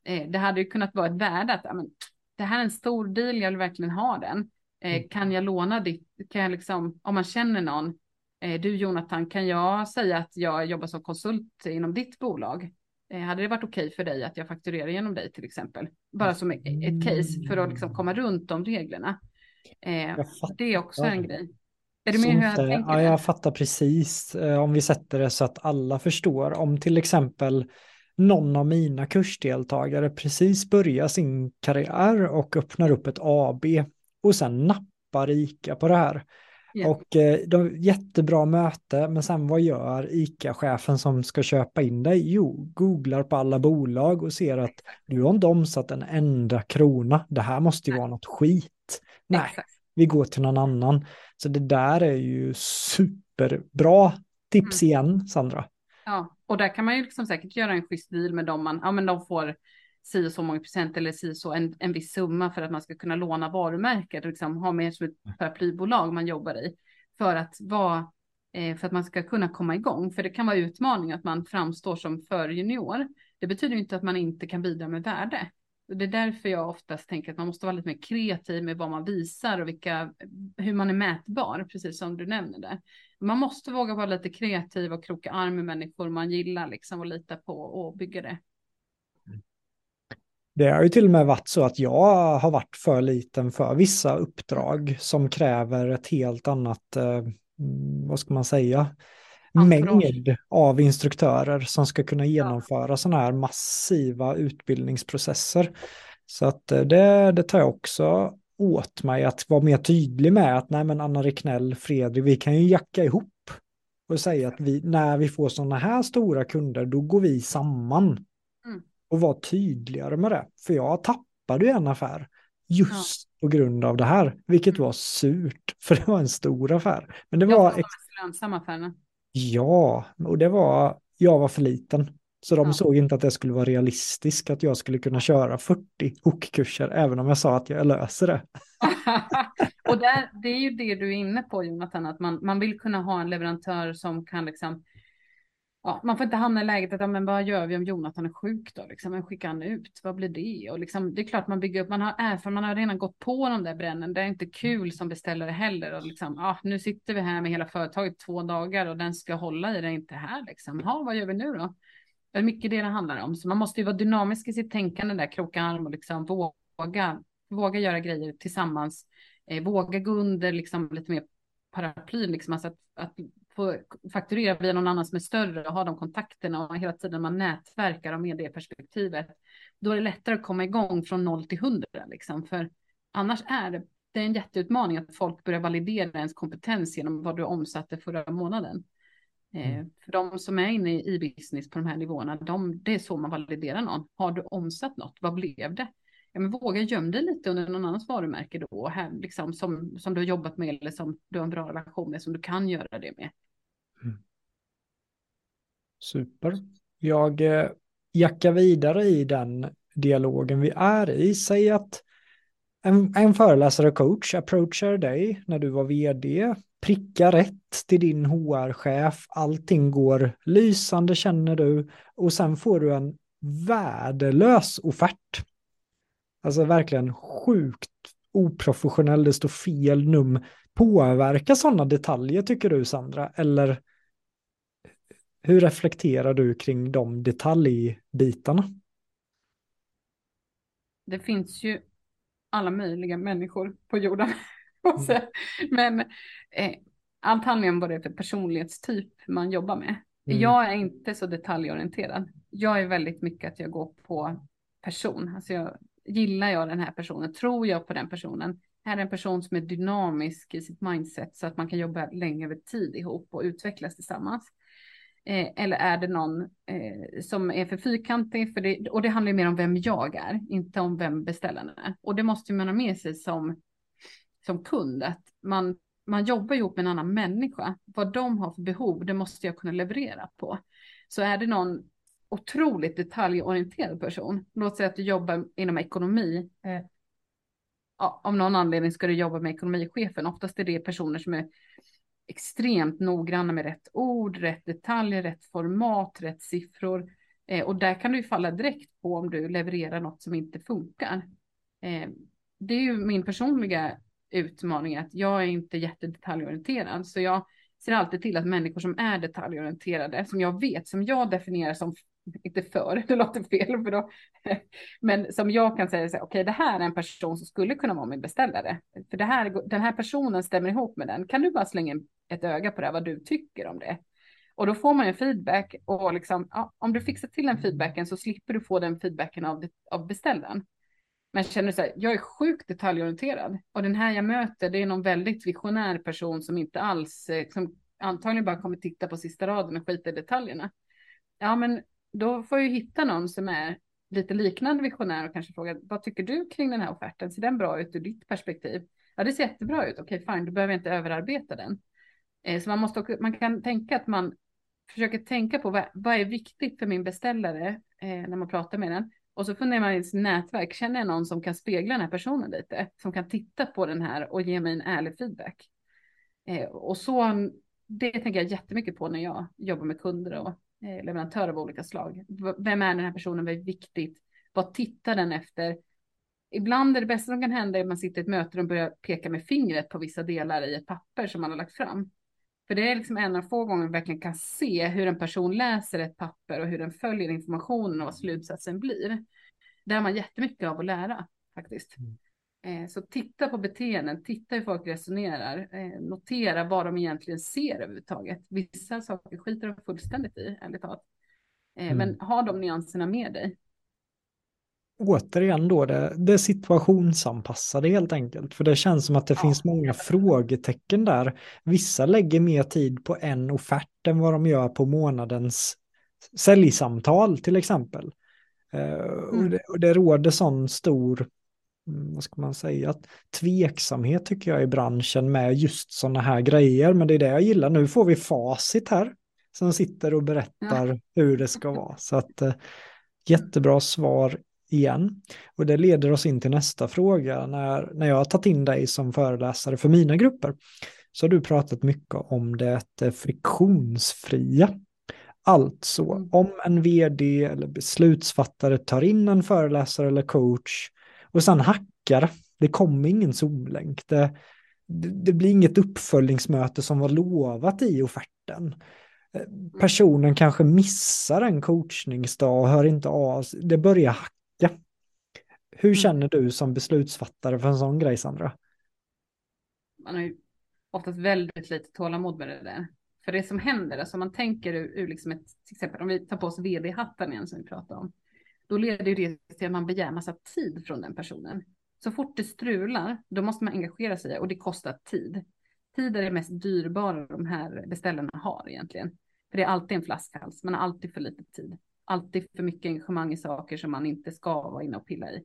eh, det hade ju kunnat vara ett värde att amen, det här är en stor deal, jag vill verkligen ha den. Eh, mm. kan jag låna ditt, kan jag liksom, om man känner någon, du Jonathan, kan jag säga att jag jobbar som konsult inom ditt bolag? Eh, hade det varit okej okay för dig att jag fakturerar genom dig till exempel? Bara som ett case för att liksom komma runt de reglerna. Eh, det är också en grej. Är du med hur jag tänker? Ja, jag fattar precis. Eh, om vi sätter det så att alla förstår. Om till exempel någon av mina kursdeltagare precis börjar sin karriär och öppnar upp ett AB och sen nappar ICA på det här. Yeah. Och eh, de, jättebra möte, men sen vad gör ICA-chefen som ska köpa in dig? Jo, googlar på alla bolag och ser att du har inte omsatt en enda krona. Det här måste ju Nej. vara något skit. Nej, Exakt. vi går till någon annan. Så det där är ju superbra tips mm. igen, Sandra. Ja, och där kan man ju liksom säkert göra en schysst deal med dem man, ja men de får si så många procent eller si så en, en viss summa för att man ska kunna låna varumärket och liksom ha med som ett paraplybolag man jobbar i för att vara eh, för att man ska kunna komma igång. För det kan vara utmaning att man framstår som för junior. Det betyder inte att man inte kan bidra med värde. Det är därför jag oftast tänker att man måste vara lite mer kreativ med vad man visar och vilka, hur man är mätbar, precis som du nämner det. Man måste våga vara lite kreativ och kroka arm med människor man gillar liksom och lita på och bygga det. Det har ju till och med varit så att jag har varit för liten för vissa uppdrag som kräver ett helt annat, eh, vad ska man säga, mängd av instruktörer som ska kunna genomföra ja. sådana här massiva utbildningsprocesser. Så att eh, det, det tar jag också åt mig att vara mer tydlig med att nej men Anna Riknell, Fredrik, vi kan ju jacka ihop och säga att vi, när vi får sådana här stora kunder, då går vi samman och vara tydligare med det. För jag tappade ju en affär just ja. på grund av det här, vilket mm. var surt, <laughs> för det var en stor affär. Men det jag var... Lönsamma affärerna. Ja, och det var, jag var för liten. Så de ja. såg inte att det skulle vara realistiskt att jag skulle kunna köra 40 hookkurser, även om jag sa att jag löser det. <laughs> och där, det är ju det du är inne på Jonathan, att man, man vill kunna ha en leverantör som kan liksom ja, man får inte hamna i läget att, ja, men vad gör vi om Jonathan är sjuk då? Liksom, vem skickar han ut? Vad blir det? Och liksom, det är klart man bygger upp, man har erfarenhet, man har redan gått på de där brännen. Det är inte kul som beställare heller. Och liksom, ja, nu sitter vi här med hela företaget två dagar och den ska hålla i det inte här. Liksom. Ja, vad gör vi nu då? Det är mycket det det handlar om. Så man måste ju vara dynamisk i sitt tänkande där, kroka arm och liksom våga, våga göra grejer tillsammans. Eh, våga gå under liksom lite mer paraplyn, liksom, alltså att, att få fakturera via någon annan som är större och ha de kontakterna och hela tiden man nätverkar och med det perspektivet, då är det lättare att komma igång från noll till hundra liksom. För annars är det det är en jätteutmaning att folk börjar validera ens kompetens genom vad du omsatte förra månaden. Eh, mm. För de som är inne i business på de här nivåerna, de, det är så man validerar någon. Har du omsatt något? Vad blev det? Ja, men våga gömma dig lite under någon annans varumärke då, här, liksom, som, som du har jobbat med eller som du har en bra relation med, som du kan göra det med. Mm. Super. Jag eh, jackar vidare i den dialogen vi är i. Säg att en, en föreläsare och coach approachar dig när du var vd, prickar rätt till din HR-chef, allting går lysande känner du och sen får du en värdelös offert. Alltså verkligen sjukt oprofessionell, det står fel num. Påverkar sådana detaljer tycker du Sandra? Eller hur reflekterar du kring de detaljbitarna? Det finns ju alla möjliga människor på jorden. <laughs> Mm. Men eh, allt handlar om vad det är för personlighetstyp man jobbar med. Mm. Jag är inte så detaljorienterad. Jag är väldigt mycket att jag går på person. Alltså jag, gillar jag den här personen? Tror jag på den personen? Är det en person som är dynamisk i sitt mindset så att man kan jobba länge över tid ihop och utvecklas tillsammans? Eh, eller är det någon eh, som är för fyrkantig? För det, och det handlar mer om vem jag är, inte om vem beställaren är. Och det måste man ha med sig som, som kund, att man, man jobbar ihop med en annan människa. Vad de har för behov, det måste jag kunna leverera på. Så är det någon otroligt detaljorienterad person, låt säga att du jobbar inom ekonomi, eh, ja, av någon anledning ska du jobba med ekonomichefen. Oftast är det personer som är extremt noggranna med rätt ord, rätt detaljer, rätt format, rätt siffror. Eh, och där kan du ju falla direkt på om du levererar något som inte funkar. Eh, det är ju min personliga utmaning att jag är inte jättedetaljorienterad, så jag ser alltid till att människor som är detaljorienterade, som jag vet, som jag definierar som inte för, <laughs> det låter fel, för då, men som jag kan säga, okej, okay, det här är en person som skulle kunna vara min beställare, för det här, den här personen stämmer ihop med den. Kan du bara slänga ett öga på det, vad du tycker om det? Och då får man en feedback och liksom, ja, om du fixar till den feedbacken så slipper du få den feedbacken av, av beställaren. Men känner du så här, jag är sjukt detaljorienterad och den här jag möter, det är någon väldigt visionär person som inte alls, eh, som antagligen bara kommer titta på sista raden och skita i detaljerna. Ja, men då får jag hitta någon som är lite liknande visionär och kanske fråga vad tycker du kring den här offerten? Ser den bra ut ur ditt perspektiv? Ja, det ser jättebra ut. Okej, fine, då behöver jag inte överarbeta den. Eh, så man måste också, man kan tänka att man försöker tänka på vad, vad är viktigt för min beställare eh, när man pratar med den. Och så funderar man i sitt nätverk, känner jag någon som kan spegla den här personen lite? Som kan titta på den här och ge mig en ärlig feedback. Eh, och så, det tänker jag jättemycket på när jag jobbar med kunder och Eh, leverantörer av olika slag. Vem är den här personen? Vad är viktigt? Vad tittar den efter? Ibland är det bästa som kan hända att man sitter i ett möte och börjar peka med fingret på vissa delar i ett papper som man har lagt fram. För det är liksom en av få gånger man verkligen kan se hur en person läser ett papper och hur den följer informationen och vad slutsatsen blir. Där har man jättemycket av att lära faktiskt. Mm. Eh, så titta på beteenden, titta hur folk resonerar, eh, notera vad de egentligen ser överhuvudtaget. Vissa saker skiter de fullständigt i, ärligt talat. Eh, mm. Men ha de nyanserna med dig återigen då det, det situationsanpassade helt enkelt. För det känns som att det ja. finns många frågetecken där. Vissa lägger mer tid på en offert än vad de gör på månadens säljsamtal till exempel. Mm. och, det, och det råder sån stor, mm, vad ska man säga, tveksamhet tycker jag i branschen med just sådana här grejer. Men det är det jag gillar. Nu får vi facit här som sitter och berättar ja. hur det ska vara. Så att uh, jättebra svar igen. Och det leder oss in till nästa fråga. När, när jag har tagit in dig som föreläsare för mina grupper så har du pratat mycket om det friktionsfria. Alltså mm. om en vd eller beslutsfattare tar in en föreläsare eller coach och sen hackar, det kommer ingen zoomlänk. Det, det, det blir inget uppföljningsmöte som var lovat i offerten personen kanske missar en coachningsdag och hör inte av Det börjar hacka hur mm. känner du som beslutsfattare för en sån grej, Sandra? Man har ju oftast väldigt lite tålamod med det där. För det som händer, alltså man tänker ur, ur liksom ett, till exempel om vi tar på oss vd-hatten igen som vi pratade om, då leder det till att man begär massa tid från den personen. Så fort det strular, då måste man engagera sig och det kostar tid. Tid är det mest dyrbara de här beställarna har egentligen. För det är alltid en flaskhals, man har alltid för lite tid. Alltid för mycket engagemang i saker som man inte ska vara inne och pilla i.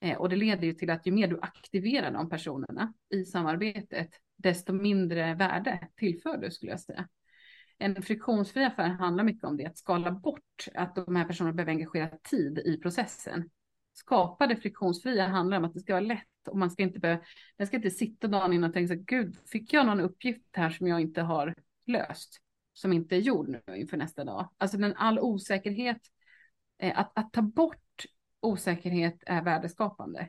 Eh, och det leder ju till att ju mer du aktiverar de personerna i samarbetet, desto mindre värde tillför du skulle jag säga. En friktionsfri affär handlar mycket om det, att skala bort att de här personerna behöver engagera tid i processen. Skapa det friktionsfria handlar om att det ska vara lätt och man ska inte behöva, Den ska inte sitta dagen innan och tänka så gud, fick jag någon uppgift här som jag inte har löst, som inte är gjord nu inför nästa dag. Alltså den all osäkerhet, eh, att, att ta bort osäkerhet är värdeskapande.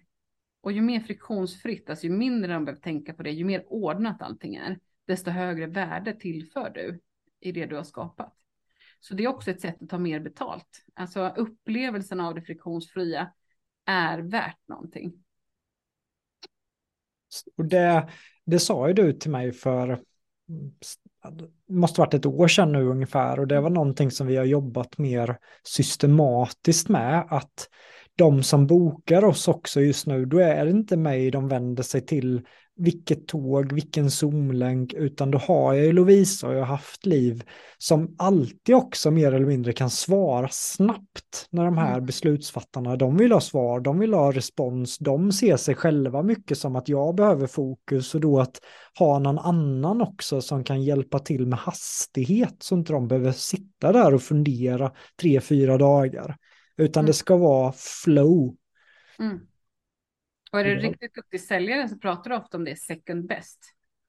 Och ju mer friktionsfritt, alltså ju mindre de behöver tänka på det, ju mer ordnat allting är, desto högre värde tillför du i det du har skapat. Så det är också ett sätt att ta mer betalt. Alltså upplevelsen av det friktionsfria är värt någonting. Och det, det sa ju du till mig för det måste varit ett år sedan nu ungefär och det var någonting som vi har jobbat mer systematiskt med att de som bokar oss också just nu, då är det inte mig de vänder sig till vilket tåg, vilken zoomlänk, utan då har jag ju Lovisa och jag har haft liv som alltid också mer eller mindre kan svara snabbt när de här mm. beslutsfattarna, de vill ha svar, de vill ha respons, de ser sig själva mycket som att jag behöver fokus och då att ha någon annan också som kan hjälpa till med hastighet så inte de behöver sitta där och fundera tre, fyra dagar. Utan mm. det ska vara flow. Mm. Och är du riktigt duktig säljare så pratar du ofta om det second best.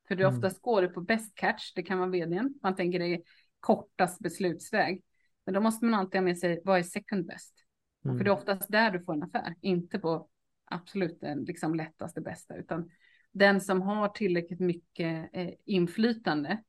För du mm. oftast går du på best catch, det kan vara vdn. Man tänker det är kortast beslutsväg. Men då måste man alltid ha med sig, vad är second best? Mm. För det är oftast där du får en affär, inte på absolut den liksom lättaste bästa, utan den som har tillräckligt mycket eh, inflytande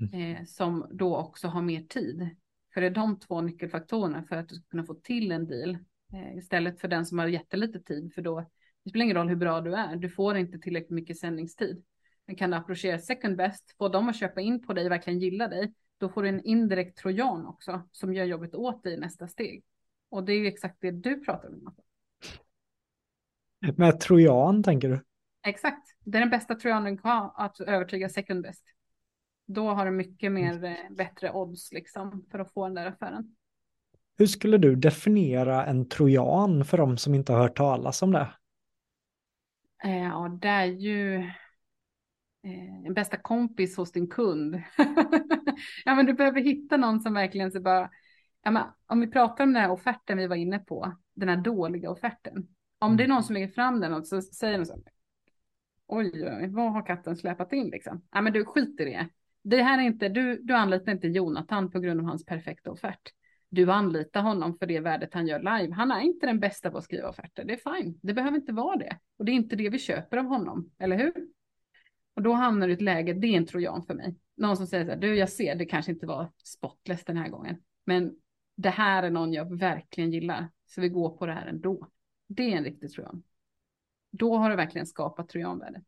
mm. eh, som då också har mer tid. För det är de två nyckelfaktorerna för att du ska kunna få till en deal eh, istället för den som har jättelite tid, för då det spelar ingen roll hur bra du är, du får inte tillräckligt mycket sändningstid. Men kan du approchera second best, få dem att köpa in på dig, verkligen gilla dig, då får du en indirekt trojan också som gör jobbet åt dig i nästa steg. Och det är ju exakt det du pratar om. Med trojan tänker du? Exakt, det är den bästa trojanen kan att övertyga second best. Då har du mycket mer eh, bättre odds liksom för att få den där affären. Hur skulle du definiera en trojan för de som inte har hört talas om det? Eh, ja, det är ju eh, en bästa kompis hos din kund. <laughs> ja, men du behöver hitta någon som verkligen så bara, ja, men om vi pratar om den här offerten vi var inne på, den här dåliga offerten. Om det är någon mm. som lägger fram den och så säger de så oj, oj, vad har katten släpat in liksom? Ja, men du skiter i det. Det här är inte, du, du anlitar inte Jonathan på grund av hans perfekta offert du anlitar honom för det värdet han gör live. Han är inte den bästa på att skriva offerter. Det är fine. Det behöver inte vara det. Och det är inte det vi köper av honom, eller hur? Och då hamnar du i ett läge, det är en trojan för mig. Någon som säger så här, du jag ser, det kanske inte var spotless den här gången. Men det här är någon jag verkligen gillar. Så vi går på det här ändå. Det är en riktig trojan. Då har du verkligen skapat trojanvärdet.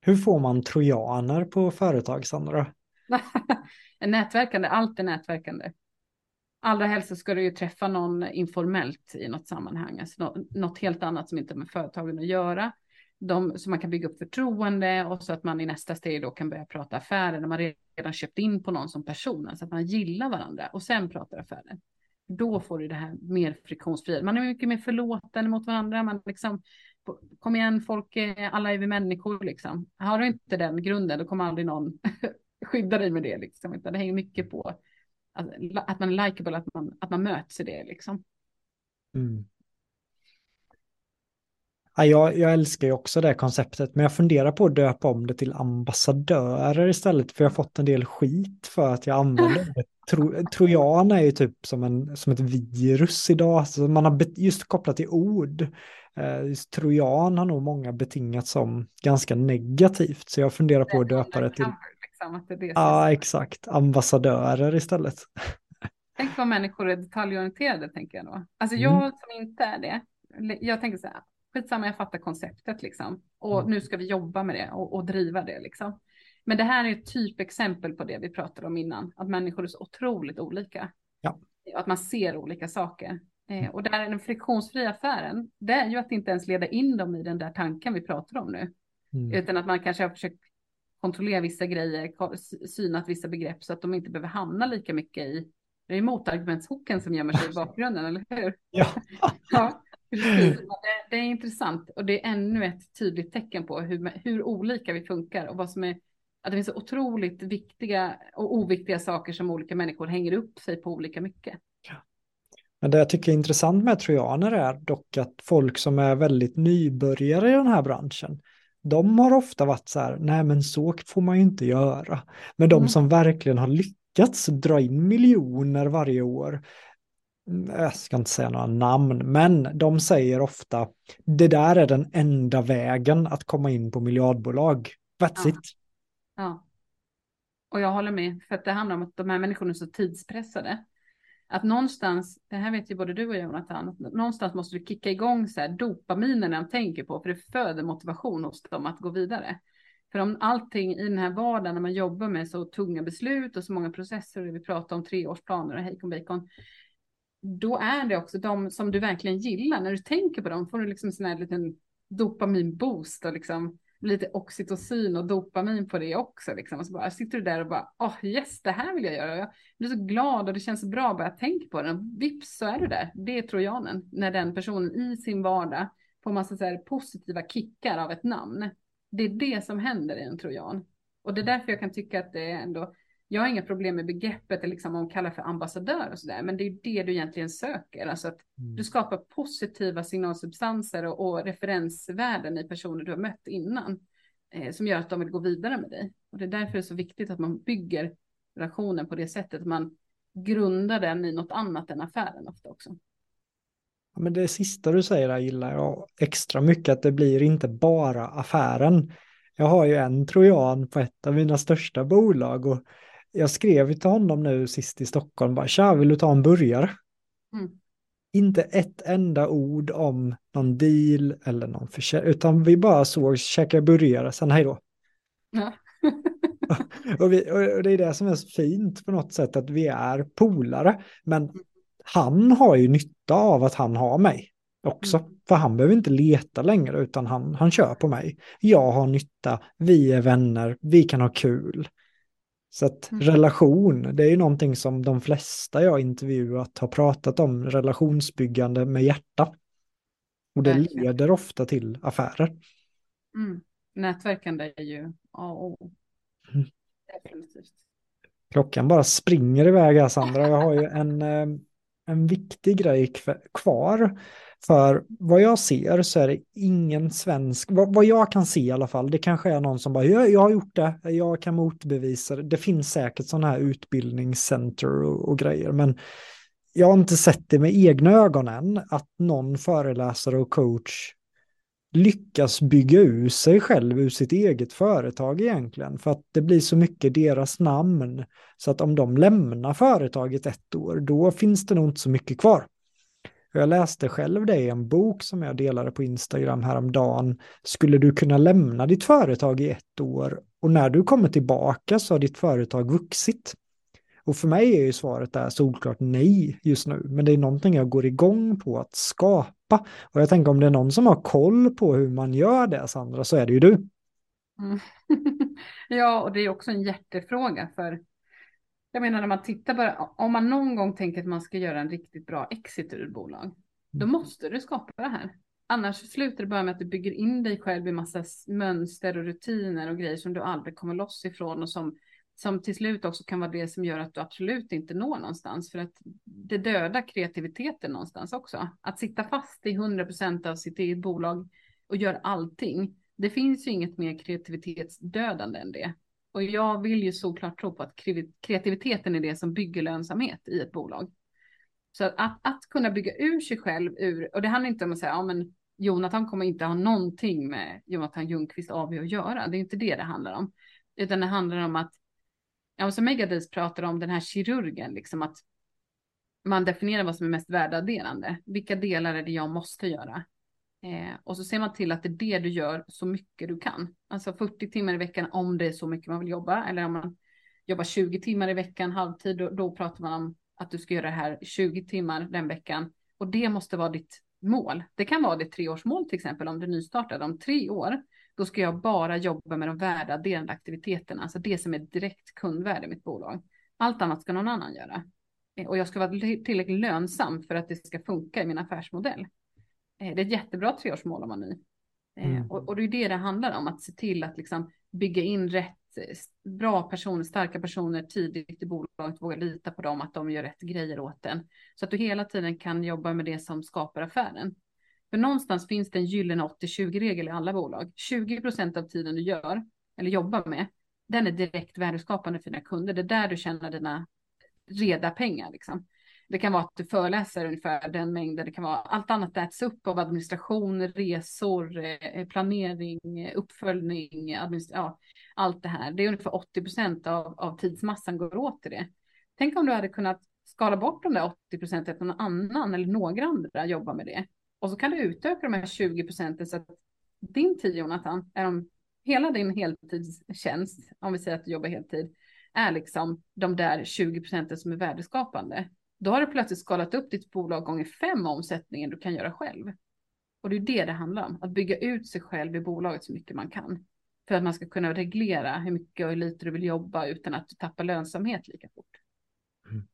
Hur får man trojaner på företag, Sandra? <laughs> nätverkande, allt är nätverkande allra helst så ska du ju träffa någon informellt i något sammanhang, alltså något helt annat som inte har med företagen att göra. De, så man kan bygga upp förtroende och så att man i nästa steg då kan börja prata affärer när man redan köpt in på någon som person, alltså att man gillar varandra och sen pratar affärer. Då får du det här mer friktionsfria. Man är mycket mer förlåtande mot varandra. Man liksom, kom igen, folk, eh, alla är vi människor liksom. Har du inte den grunden, då kommer aldrig någon <laughs> skydda dig med det liksom, utan det hänger mycket på att, man är likeable, att man, att man möts i det liksom. Mm. Ja, jag, jag, älskar ju också det konceptet, men jag funderar på att döpa om det till ambassadörer istället, för jag har fått en del skit för att jag använder <laughs> det. Tro, trojan är ju typ som, en, som ett virus idag, så man har just kopplat till ord. Eh, just trojan har nog många betingat som ganska negativt, så jag funderar på att döpa det till liksom. Att det är det ja, exakt. Ambassadörer istället. Tänk vad människor är detaljorienterade, tänker jag då. Alltså jag mm. som inte är det, jag tänker så här, skitsamma, jag fattar konceptet liksom. Och mm. nu ska vi jobba med det och, och driva det liksom. Men det här är ett typexempel på det vi pratade om innan, att människor är så otroligt olika. Ja. Att man ser olika saker. Eh, och där är den friktionsfria affären, det är ju att inte ens leda in dem i den där tanken vi pratar om nu. Mm. Utan att man kanske har försökt kontrollera vissa grejer, synat vissa begrepp så att de inte behöver hamna lika mycket i, det är motargumentshoken som gömmer sig i <laughs> bakgrunden, eller hur? Ja. <laughs> ja det, det, är intressant och det är ännu ett tydligt tecken på hur, hur olika vi funkar och vad som är att det finns så otroligt viktiga och oviktiga saker som olika människor hänger upp sig på olika mycket. Men det jag tycker är intressant med trojaner är dock att folk som är väldigt nybörjare i den här branschen, de har ofta varit så här, nej men så får man ju inte göra. Men de mm. som verkligen har lyckats dra in miljoner varje år, mm, jag ska inte säga några namn, men de säger ofta, det där är den enda vägen att komma in på miljardbolag. That's ja. it. Ja. Och jag håller med, för att det handlar om att de här människorna är så tidspressade att någonstans, det här vet ju både du och Jonathan, någonstans måste du kicka igång så här dopaminen när de tänker på, för det föder motivation hos dem att gå vidare. För om allting i den här vardagen när man jobbar med så tunga beslut och så många processer, och vi pratar om treårsplaner och hejkon bacon, då är det också de som du verkligen gillar. När du tänker på dem får du liksom en sån här liten dopaminboost och liksom lite oxytocin och dopamin på det också. Liksom. Och så bara sitter du där och bara, åh oh, yes, det här vill jag göra. Jag blir så glad och det känns så bra bara jag tänker på. Och vips så är du där. Det är trojanen. När den personen i sin vardag får massa så här positiva kickar av ett namn. Det är det som händer i en trojan. Och det är därför jag kan tycka att det är ändå jag har inga problem med begreppet, liksom om kallar för ambassadör och sådär, men det är det du egentligen söker. Alltså att mm. du skapar positiva signalsubstanser och, och, referensvärden i personer du har mött innan, eh, som gör att de vill gå vidare med dig. Och det är därför det är så viktigt att man bygger relationen på det sättet, man grundar den i något annat än affären ofta också. Ja, men det sista du säger där gillar jag extra mycket, att det blir inte bara affären. Jag har ju en trojan på ett av mina största bolag och jag skrev till honom nu sist i Stockholm, bara tja, vill du ta en burgare? Mm. Inte ett enda ord om någon deal eller någon försäljning, utan vi bara såg, käka burgare, sen hej då. Ja. <laughs> och, vi, och, det är det som är så fint på något sätt, att vi är polare, men han har ju nytta av att han har mig också. Mm. För han behöver inte leta längre utan han, han kör på mig. Jag har nytta, vi är vänner, vi kan ha kul. Så att mm. relation, det är ju någonting som de flesta jag intervjuat har pratat om, relationsbyggande med hjärta. Och det Verkligen. leder ofta till affärer. Mm. Nätverkande är ju A och O. Mm. Definitivt. Klockan bara springer iväg här Sandra. Jag har ju en, eh, en viktig grej kvar. För vad jag ser så är det ingen svensk, vad, vad, jag kan se i alla fall, det kanske är någon som bara, jag, jag har gjort det, jag kan motbevisa det. Det finns säkert sådana här utbildningscenter och, och, grejer, men jag har inte sett det med egna ögon än, att någon föreläsare och coach lyckas bygga ur sig själv ur sitt eget företag egentligen. För att det blir så mycket deras namn. Så att om de lämnar företaget ett år, då finns det nog inte så mycket kvar. Jag läste själv det i en bok som jag delade på Instagram häromdagen. Skulle du kunna lämna ditt företag i ett år och när du kommer tillbaka så har ditt företag vuxit? Och för mig är ju svaret där solklart nej just nu, men det är någonting jag går igång på att skapa. Och jag tänker om det är någon som har koll på hur man gör det, Sandra, så är det ju du. Mm. <laughs> ja, och det är också en hjärtefråga för jag menar när man tittar bara, om man någon gång tänker att man ska göra en riktigt bra exit ur ett bolag, då mm. måste du skapa det här. Annars slutar det bara med att du bygger in dig själv i massa mönster och rutiner och grejer som du aldrig kommer loss ifrån och som, som till slut också kan vara det som gör att du absolut inte når någonstans. För att det dödar kreativiteten någonstans också. Att sitta fast i 100% av sitt eget bolag och göra allting. Det finns ju inget mer kreativitetsdödande än det. Och jag vill ju såklart tro på att kreativiteten är det som bygger lönsamhet i ett bolag. Så att, att kunna bygga ur sig själv ur, och det handlar inte om att säga, ja men Jonathan kommer inte ha någonting med Jonathan Ljungqvist AB att göra. Det är inte det det handlar om. Utan det handlar om att, ja som Megadis pratar om den här kirurgen, liksom att man definierar vad som är mest värdeadderande. Vilka delar är det jag måste göra? Eh, och så ser man till att det är det du gör så mycket du kan. Alltså 40 timmar i veckan om det är så mycket man vill jobba. Eller om man jobbar 20 timmar i veckan halvtid, då, då pratar man om att du ska göra det här 20 timmar den veckan. Och det måste vara ditt mål. Det kan vara ditt treårsmål till exempel om du nystartar. Om tre år, då ska jag bara jobba med de värdeadderande aktiviteterna, alltså det som är direkt kundvärde i mitt bolag. Allt annat ska någon annan göra. Eh, och jag ska vara tillräckligt lönsam för att det ska funka i min affärsmodell. Eh, det är ett jättebra treårsmål om man ny. Eh, mm. Och, och, det är det det handlar om, att se till att liksom bygga in rätt, bra personer, starka personer tidigt i bolaget, våga lita på dem, att de gör rätt grejer åt en. Så att du hela tiden kan jobba med det som skapar affären. För någonstans finns det en gyllene 80-20-regel i alla bolag. 20 procent av tiden du gör, eller jobbar med, den är direkt värdeskapande för dina kunder. Det är där du tjänar dina reda pengar. Liksom. Det kan vara att du föreläser ungefär den mängden. Det kan vara allt annat äts upp av administration, resor, eh, eh, planering, eh, uppföljning, ja, allt det här. Det är ungefär 80 procent av, av tidsmassan går åt till det. Tänk om du hade kunnat skala bort de där 80 procenten att någon annan eller några andra jobbar med det. Och så kan du utöka de här 20 procenten så att din tid Jonathan, är de, hela din heltidstjänst, om vi säger att du jobbar heltid, är liksom de där 20 procenten som är värdeskapande. Då har du plötsligt skalat upp ditt bolag gånger fem omsättningen du kan göra själv. Och det är det det handlar om, att bygga ut sig själv i bolaget så mycket man kan. För att man ska kunna reglera hur mycket och hur lite du vill jobba utan att du tappar lönsamhet lika fort. Mm.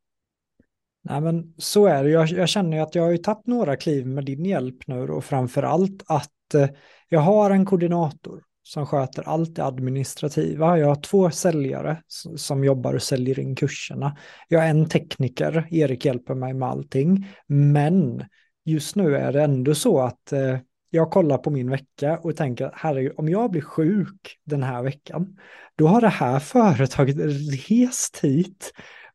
Nej men så är det, jag, jag känner ju att jag har ju tagit några kliv med din hjälp nu och framför allt att eh, jag har en koordinator som sköter allt det administrativa. Jag har två säljare som jobbar och säljer in kurserna. Jag har en tekniker, Erik hjälper mig med allting. Men just nu är det ändå så att eh, jag kollar på min vecka och tänker, herregud, om jag blir sjuk den här veckan, då har det här <laughs> företaget rest hit.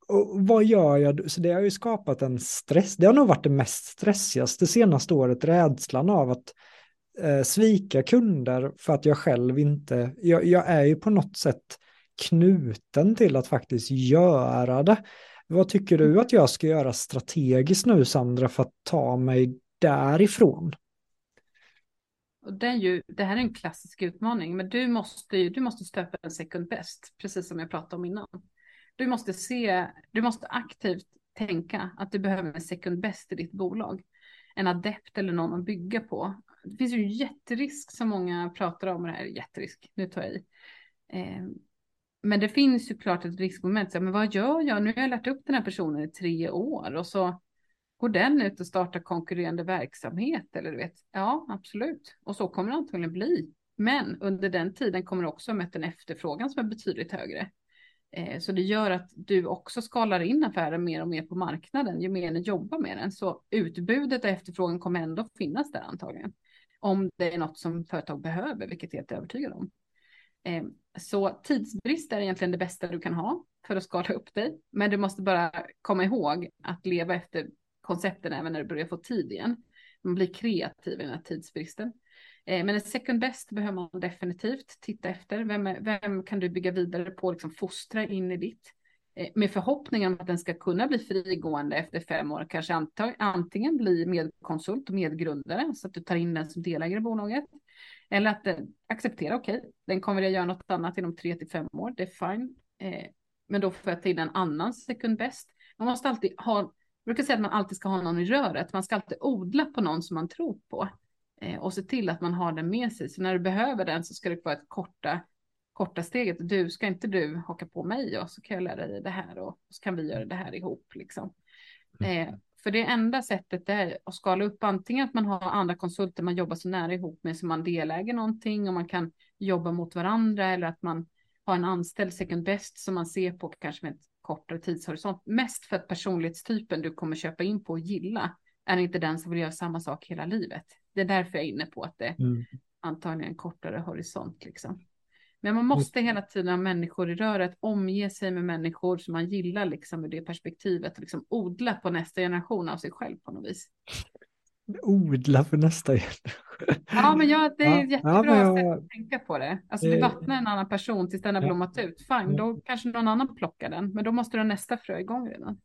Och vad gör jag? Så det har ju skapat en stress. Det har nog varit det mest stressigaste senaste året, rädslan av att eh, svika kunder för att jag själv inte, jag, jag är ju på något sätt knuten till att faktiskt göra det. Vad tycker du att jag ska göra strategiskt nu Sandra för att ta mig därifrån? Och det, är ju, det här är en klassisk utmaning, men du måste, ju, du måste stöpa en second best, precis som jag pratade om innan. Du måste se, du måste aktivt tänka att du behöver en second best i ditt bolag. En adept eller någon att bygga på det finns ju en jätterisk som många pratar om, det här jätterisk, nu tar jag i. Eh, men det finns ju klart ett riskmoment, så, men vad gör jag? Nu har jag lärt upp den här personen i tre år och så går den ut och startar konkurrerande verksamhet eller du vet, ja absolut. Och så kommer det antagligen bli. Men under den tiden kommer du också ha mött en efterfrågan som är betydligt högre. Eh, så det gör att du också skalar in affären mer och mer på marknaden ju mer ni jobbar med den. Så utbudet och efterfrågan kommer ändå finnas där antagligen om det är något som företag behöver, vilket jag är helt övertygad om. Eh, så tidsbrist är egentligen det bästa du kan ha för att skala upp dig, men du måste bara komma ihåg att leva efter koncepten även när du börjar få tid igen. Man blir kreativ i den här tidsbristen. Eh, men en second best behöver man definitivt titta efter. Vem, är, vem kan du bygga vidare på, liksom fostra in i ditt? Eh, med förhoppningen om att den ska kunna bli frigående efter fem år, kanske antingen bli medkonsult och medgrundare så att du tar in den som delägare i bolaget. Eller att eh, acceptera, okej, okay, den kommer jag göra något annat inom tre till fem år, det är fine. Eh, men då får jag ta in en annan second best. Man måste alltid ha, jag brukar säga att man alltid ska ha någon i röret, man ska alltid odla på någon som man tror på. Eh, och se till att man har den med sig, så när du behöver den så ska det vara ett korta korta steget. Du, ska inte du haka på mig och så kan jag lära dig det här och så kan vi göra det här ihop liksom. Mm. Eh, för det enda sättet är att skala upp antingen att man har andra konsulter man jobbar så nära ihop med så man deläger någonting och man kan jobba mot varandra eller att man har en anställd second best som man ser på kanske med ett kortare tidshorisont. Mest för att personlighetstypen du kommer köpa in på och gilla är inte den som vill göra samma sak hela livet. Det är därför jag är inne på att det mm. antagligen är en kortare horisont liksom. Men man måste hela tiden ha människor i röret, omge sig med människor som man gillar liksom ur det perspektivet och liksom odla på nästa generation av sig själv på något vis. Odla för nästa generation. Ja, men ja, det är ja, jättebra ja, sätt att tänka på det. Alltså du vattnar en annan person tills den har blommat ut. Fine, då kanske någon annan plockar den, men då måste du ha nästa frö igång redan.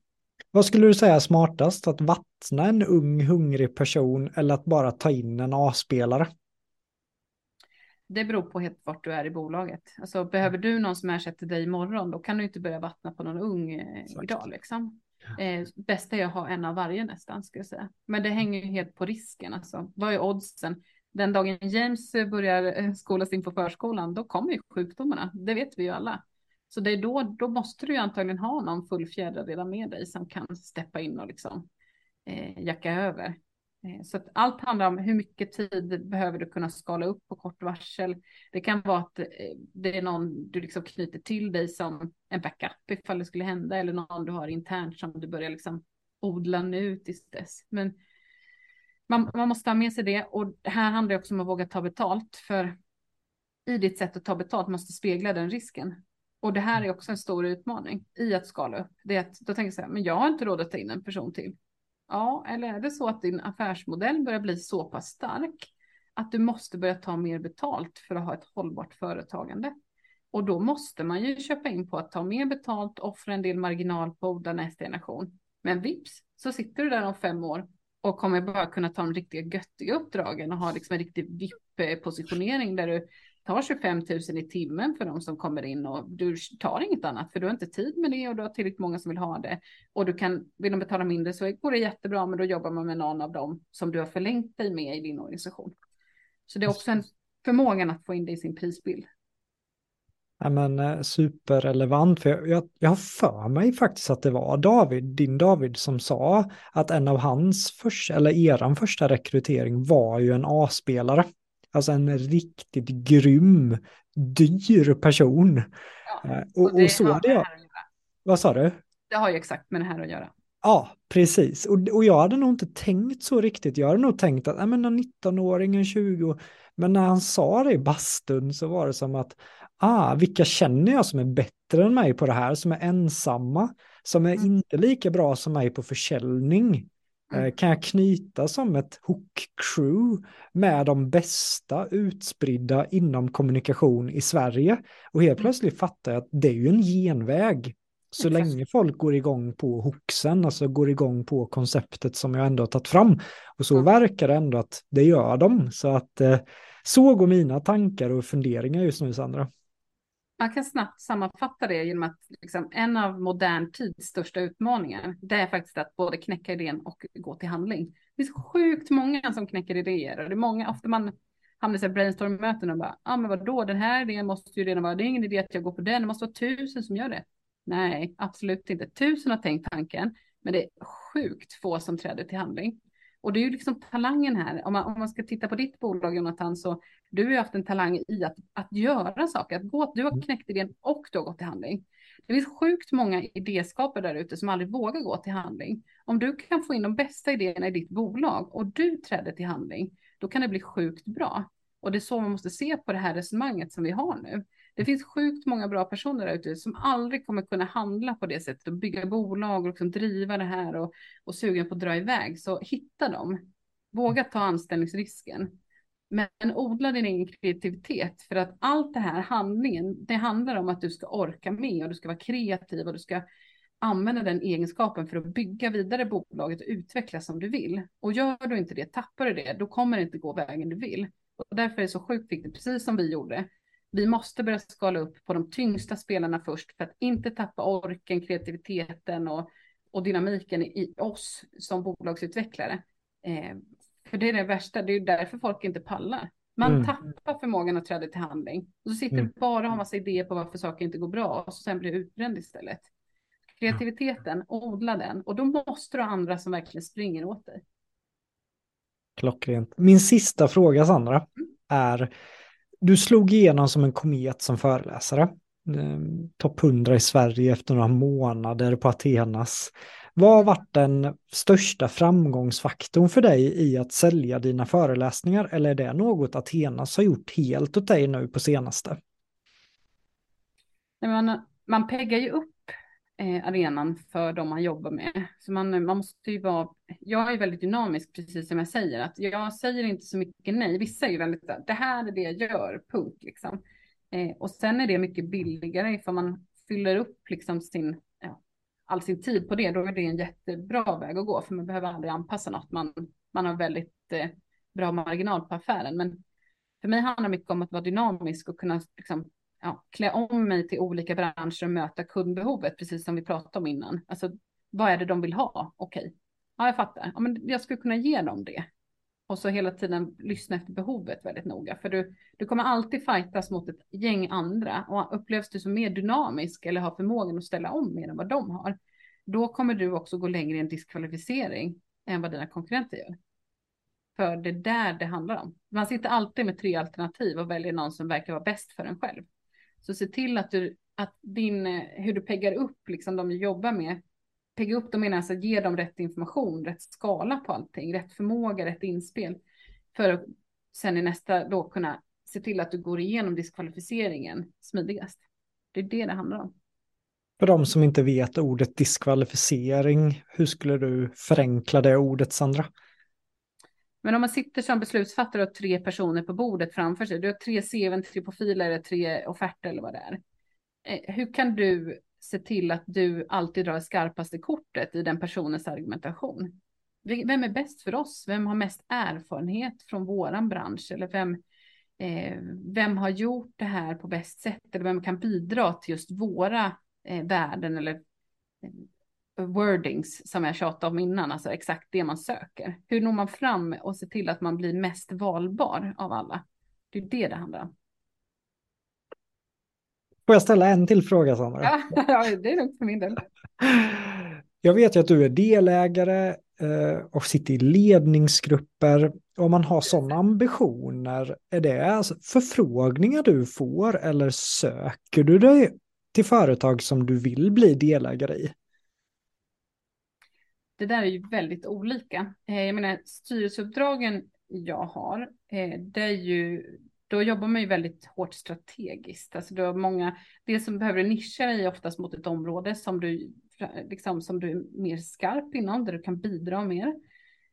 Vad skulle du säga är smartast? Att vattna en ung hungrig person eller att bara ta in en A-spelare? Det beror på helt vart du är i bolaget. Alltså behöver du någon som ersätter dig imorgon, då kan du inte börja vattna på någon ung eh, idag liksom. Eh, bästa är att ha en av varje nästan, ska jag säga. Men det hänger ju helt på risken. Alltså. Vad är oddsen? Den dagen James börjar eh, skolas in på förskolan, då kommer ju sjukdomarna. Det vet vi ju alla. Så det är då, då måste du ju antagligen ha någon fullfjädrad redan med dig som kan steppa in och liksom eh, jacka över. Eh, så att allt handlar om hur mycket tid behöver du kunna skala upp på kort varsel. Det kan vara att eh, det är någon du liksom knyter till dig som en backup ifall det skulle hända eller någon du har internt som du börjar liksom odla nu tills dess. Men man, man måste ha med sig det och här handlar det också om att våga ta betalt för i ditt sätt att ta betalt måste spegla den risken. Och det här är också en stor utmaning i att skala upp. Det är att då tänker jag så här, men jag har inte råd att ta in en person till. Ja, eller är det så att din affärsmodell börjar bli så pass stark att du måste börja ta mer betalt för att ha ett hållbart företagande? Och då måste man ju köpa in på att ta mer betalt, offra en del marginal på odla nästa generation. Men vips så sitter du där om fem år och kommer bara kunna ta de riktiga göttiga uppdragen och ha liksom en riktig VIP-positionering där du tar 25 000 i timmen för de som kommer in och du tar inget annat för du har inte tid med det och du har tillräckligt många som vill ha det och du kan, vill de betala mindre så går det jättebra men då jobbar man med någon av dem som du har förlängt dig med i din organisation. Så det är också en förmågan att få in det i sin prisbild. Ja, men, eh, superrelevant, för jag, jag, jag har för mig faktiskt att det var David, din David, som sa att en av hans första, eller eran första rekrytering var ju en A-spelare. Alltså en riktigt grym, dyr person. Ja, eh, och, och, och så hade jag... Vad sa du? Det har ju exakt med det här att göra. Ja, precis. Och, och jag hade nog inte tänkt så riktigt. Jag hade nog tänkt att, ja men 19-åringen, 20 men när han sa det i bastun så var det som att, ah, vilka känner jag som är bättre än mig på det här, som är ensamma, som är mm. inte lika bra som mig på försäljning. Mm. Eh, kan jag knyta som ett hook-crew med de bästa utspridda inom kommunikation i Sverige? Och helt mm. plötsligt fattar jag att det är ju en genväg. Så Exakt. länge folk går igång på hooksen, alltså går igång på konceptet som jag ändå har tagit fram. Och så mm. verkar det ändå att det gör de. Så att eh, så går mina tankar och funderingar just nu, Sandra. Man kan snabbt sammanfatta det genom att liksom, en av modern tids största utmaningar, det är faktiskt att både knäcka idén och gå till handling. Det finns sjukt många som knäcker idéer och det är många, ofta man hamnar i brainstorm-möten och bara, ja ah, men vadå, den här idén måste ju redan vara, det är ingen idé att jag går på den, det måste vara tusen som gör det. Nej, absolut inte. Tusen har tänkt tanken, men det är sjukt få som träder till handling. Och det är ju liksom talangen här. Om man, om man ska titta på ditt bolag, Jonathan, så du har ju haft en talang i att, att göra saker. Att gå, du har mm. knäckt idén och du har gått till handling. Det finns sjukt många idéskapare där ute som aldrig vågar gå till handling. Om du kan få in de bästa idéerna i ditt bolag och du träder till handling, då kan det bli sjukt bra. Och det är så man måste se på det här resonemanget som vi har nu. Det finns sjukt många bra personer där ute som aldrig kommer kunna handla på det sättet och bygga bolag och liksom driva det här och, och sugen på att dra iväg. Så hitta dem. Våga ta anställningsrisken. Men odla din egen kreativitet för att allt det här handlingen, det handlar om att du ska orka med och du ska vara kreativ och du ska använda den egenskapen för att bygga vidare bolaget och utvecklas som du vill. Och gör du inte det, tappar du det, då kommer det inte gå vägen du vill. Och därför är det så sjukt viktigt, precis som vi gjorde, vi måste börja skala upp på de tyngsta spelarna först för att inte tappa orken, kreativiteten och, och dynamiken i oss som bolagsutvecklare. Eh, för det är det värsta, det är därför folk inte pallar. Man mm. tappar förmågan att träda till handling. Och så sitter mm. bara och har massa idéer på varför saker inte går bra och så sen blir utbränd istället. Kreativiteten, odla den och då måste du ha andra som verkligen springer åt dig. Klockrent. Min sista fråga Sandra mm. är du slog igenom som en komet som föreläsare. Ehm, topp 100 i Sverige efter några månader på Athenas. Vad har varit den största framgångsfaktorn för dig i att sälja dina föreläsningar? Eller är det något Athenas har gjort helt åt dig nu på senaste? Man, man peggar ju upp eh, arenan för de man jobbar med. Så man, man måste ju vara, jag är väldigt dynamisk precis som jag säger, att jag säger inte så mycket nej. Vissa är ju väldigt, det här är det jag gör, punkt liksom. Eh, och sen är det mycket billigare ifall man fyller upp liksom sin, ja, all sin tid på det, då är det en jättebra väg att gå, för man behöver aldrig anpassa något. Man, man har väldigt eh, bra marginal på affären, men för mig handlar det mycket om att vara dynamisk och kunna liksom, ja, klä om mig till olika branscher och möta kundbehovet, precis som vi pratade om innan. Alltså, Vad är det de vill ha? Okej, okay. ja jag fattar. Ja, men jag skulle kunna ge dem det. Och så hela tiden lyssna efter behovet väldigt noga. För du, du kommer alltid fightas mot ett gäng andra. Och upplevs du som mer dynamisk eller har förmågan att ställa om mer än vad de har. Då kommer du också gå längre i en diskvalificering än vad dina konkurrenter gör. För det är där det handlar om. Man sitter alltid med tre alternativ och väljer någon som verkar vara bäst för en själv. Så se till att du, att din, eh, hur du peggar upp liksom de du jobbar med. Pegga upp dem menar alltså att ge dem rätt information, rätt skala på allting, rätt förmåga, rätt inspel. För att sen i nästa då kunna se till att du går igenom diskvalificeringen smidigast. Det är det det handlar om. För de som inte vet ordet diskvalificering, hur skulle du förenkla det ordet Sandra? Men om man sitter som beslutsfattare och har tre personer på bordet framför sig, du har tre CVn, tre profiler, tre offerter eller vad det är. Eh, hur kan du se till att du alltid drar skarpaste kortet i den personens argumentation? Vem är bäst för oss? Vem har mest erfarenhet från våran bransch? Eller vem, eh, vem har gjort det här på bäst sätt? Eller vem kan bidra till just våra eh, värden eller eh, wordings som jag tjatade om innan, alltså exakt det man söker. Hur når man fram och ser till att man blir mest valbar av alla? Det är det det handlar om. Får jag ställa en till fråga Sandra? Ja, <laughs> det är lugnt för min del. Jag vet ju att du är delägare eh, och sitter i ledningsgrupper. Om man har sådana ambitioner, är det alltså förfrågningar du får eller söker du dig till företag som du vill bli delägare i? Det där är ju väldigt olika. Eh, jag menar styrelseuppdragen jag har, eh, det är ju, då jobbar man ju väldigt hårt strategiskt. Alltså du har många, det som behöver nischa dig oftast mot ett område som du, liksom, som du är mer skarp inom, där du kan bidra mer.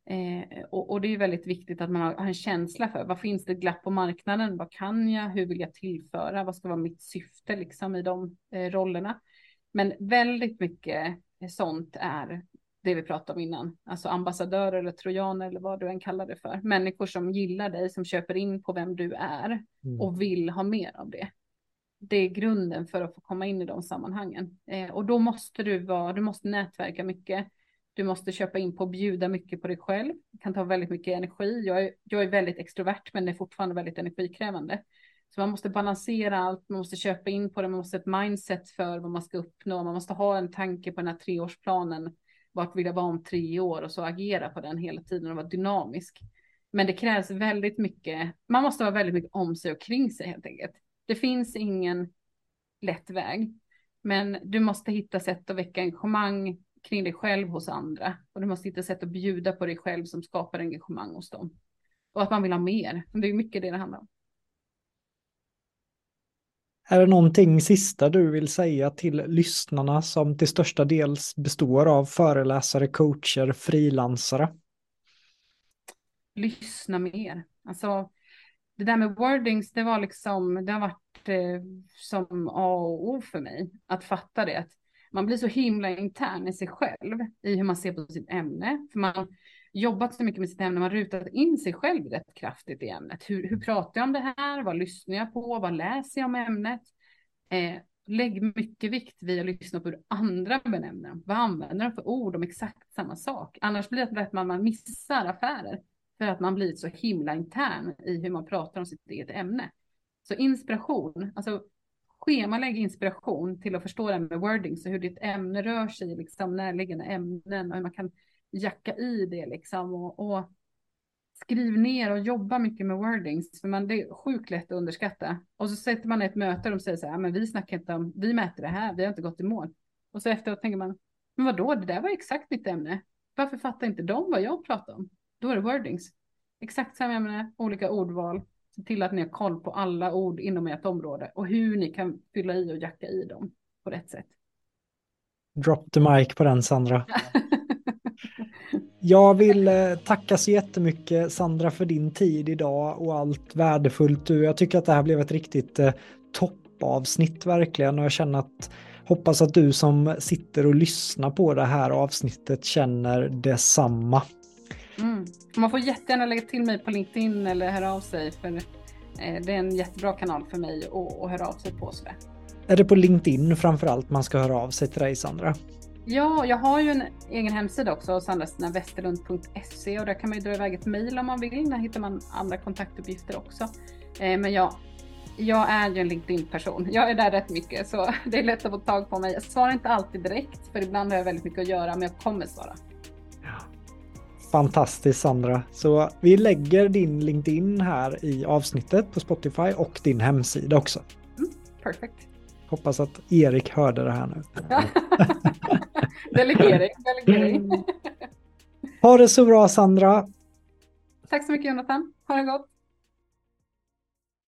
Eh, och, och, det är väldigt viktigt att man har, har en känsla för vad finns det glapp på marknaden? Vad kan jag? Hur vill jag tillföra? Vad ska vara mitt syfte liksom i de eh, rollerna? Men väldigt mycket eh, sånt är det vi pratade om innan, alltså ambassadörer eller trojaner eller vad du än kallar det för. Människor som gillar dig, som köper in på vem du är mm. och vill ha mer av det. Det är grunden för att få komma in i de sammanhangen. Eh, och då måste du vara, du måste nätverka mycket. Du måste köpa in på och bjuda mycket på dig själv. Det kan ta väldigt mycket energi. Jag är, jag är väldigt extrovert, men det är fortfarande väldigt energikrävande. Så man måste balansera allt, man måste köpa in på det, man måste ha ett mindset för vad man ska uppnå, man måste ha en tanke på den här treårsplanen vart vill jag vara om tre år och så agera på den hela tiden och vara dynamisk. Men det krävs väldigt mycket, man måste ha väldigt mycket om sig och kring sig helt enkelt. Det finns ingen lätt väg, men du måste hitta sätt att väcka engagemang kring dig själv hos andra och du måste hitta sätt att bjuda på dig själv som skapar engagemang hos dem. Och att man vill ha mer, det är mycket det det handlar om. Är det någonting sista du vill säga till lyssnarna som till största dels består av föreläsare, coacher, frilansare? Lyssna mer. Alltså, det där med wordings, det var liksom, det har varit eh, som A och O för mig. Att fatta det. Att man blir så himla intern i sig själv i hur man ser på sitt ämne. För man jobbat så mycket med sitt ämne, man rutat in sig själv rätt kraftigt i ämnet. Hur, hur pratar jag om det här? Vad lyssnar jag på? Vad läser jag om ämnet? Eh, lägg mycket vikt vid att lyssna på hur andra benämner dem. Vad använder de för ord om exakt samma sak? Annars blir det lätt att man missar affärer för att man blir så himla intern i hur man pratar om sitt eget ämne. Så inspiration, alltså schemalägg inspiration till att förstå det med wording, så hur ditt ämne rör sig, liksom närliggande ämnen och hur man kan jacka i det liksom och, och skriv ner och jobba mycket med wordings, för man, det är sjukt lätt att underskatta. Och så sätter man ett möte och de säger så här, men vi snackar inte om, vi mäter det här, vi har inte gått i mål. Och så efteråt tänker man, men vadå, det där var exakt mitt ämne. Varför fattar inte de vad jag pratar om? Då är det wordings. Exakt samma ämne, olika ordval. Se till att ni har koll på alla ord inom ert område och hur ni kan fylla i och jacka i dem på rätt sätt. Drop the mic på den Sandra. <laughs> Jag vill eh, tacka så jättemycket Sandra för din tid idag och allt värdefullt du. Jag tycker att det här blev ett riktigt eh, toppavsnitt verkligen och jag känner att hoppas att du som sitter och lyssnar på det här avsnittet känner detsamma. Mm. Man får jättegärna lägga till mig på LinkedIn eller höra av sig för eh, det är en jättebra kanal för mig att, att höra av sig på. Sådär. Är det på LinkedIn framförallt man ska höra av sig till dig Sandra? Ja, jag har ju en egen hemsida också, sandrastinawesterlund.se och där kan man ju dra iväg ett mejl om man vill. Där hittar man andra kontaktuppgifter också. Eh, men jag, jag är ju en LinkedIn-person. Jag är där rätt mycket så <laughs> det är lätt att få tag på mig. Jag svarar inte alltid direkt för ibland har jag väldigt mycket att göra men jag kommer svara. Fantastiskt Sandra. Så vi lägger din LinkedIn här i avsnittet på Spotify och din hemsida också. Mm, perfect. Hoppas att Erik hörde det här nu. <laughs> delegering, delegering. Ha det så bra Sandra. Tack så mycket Jonathan. Ha det gott.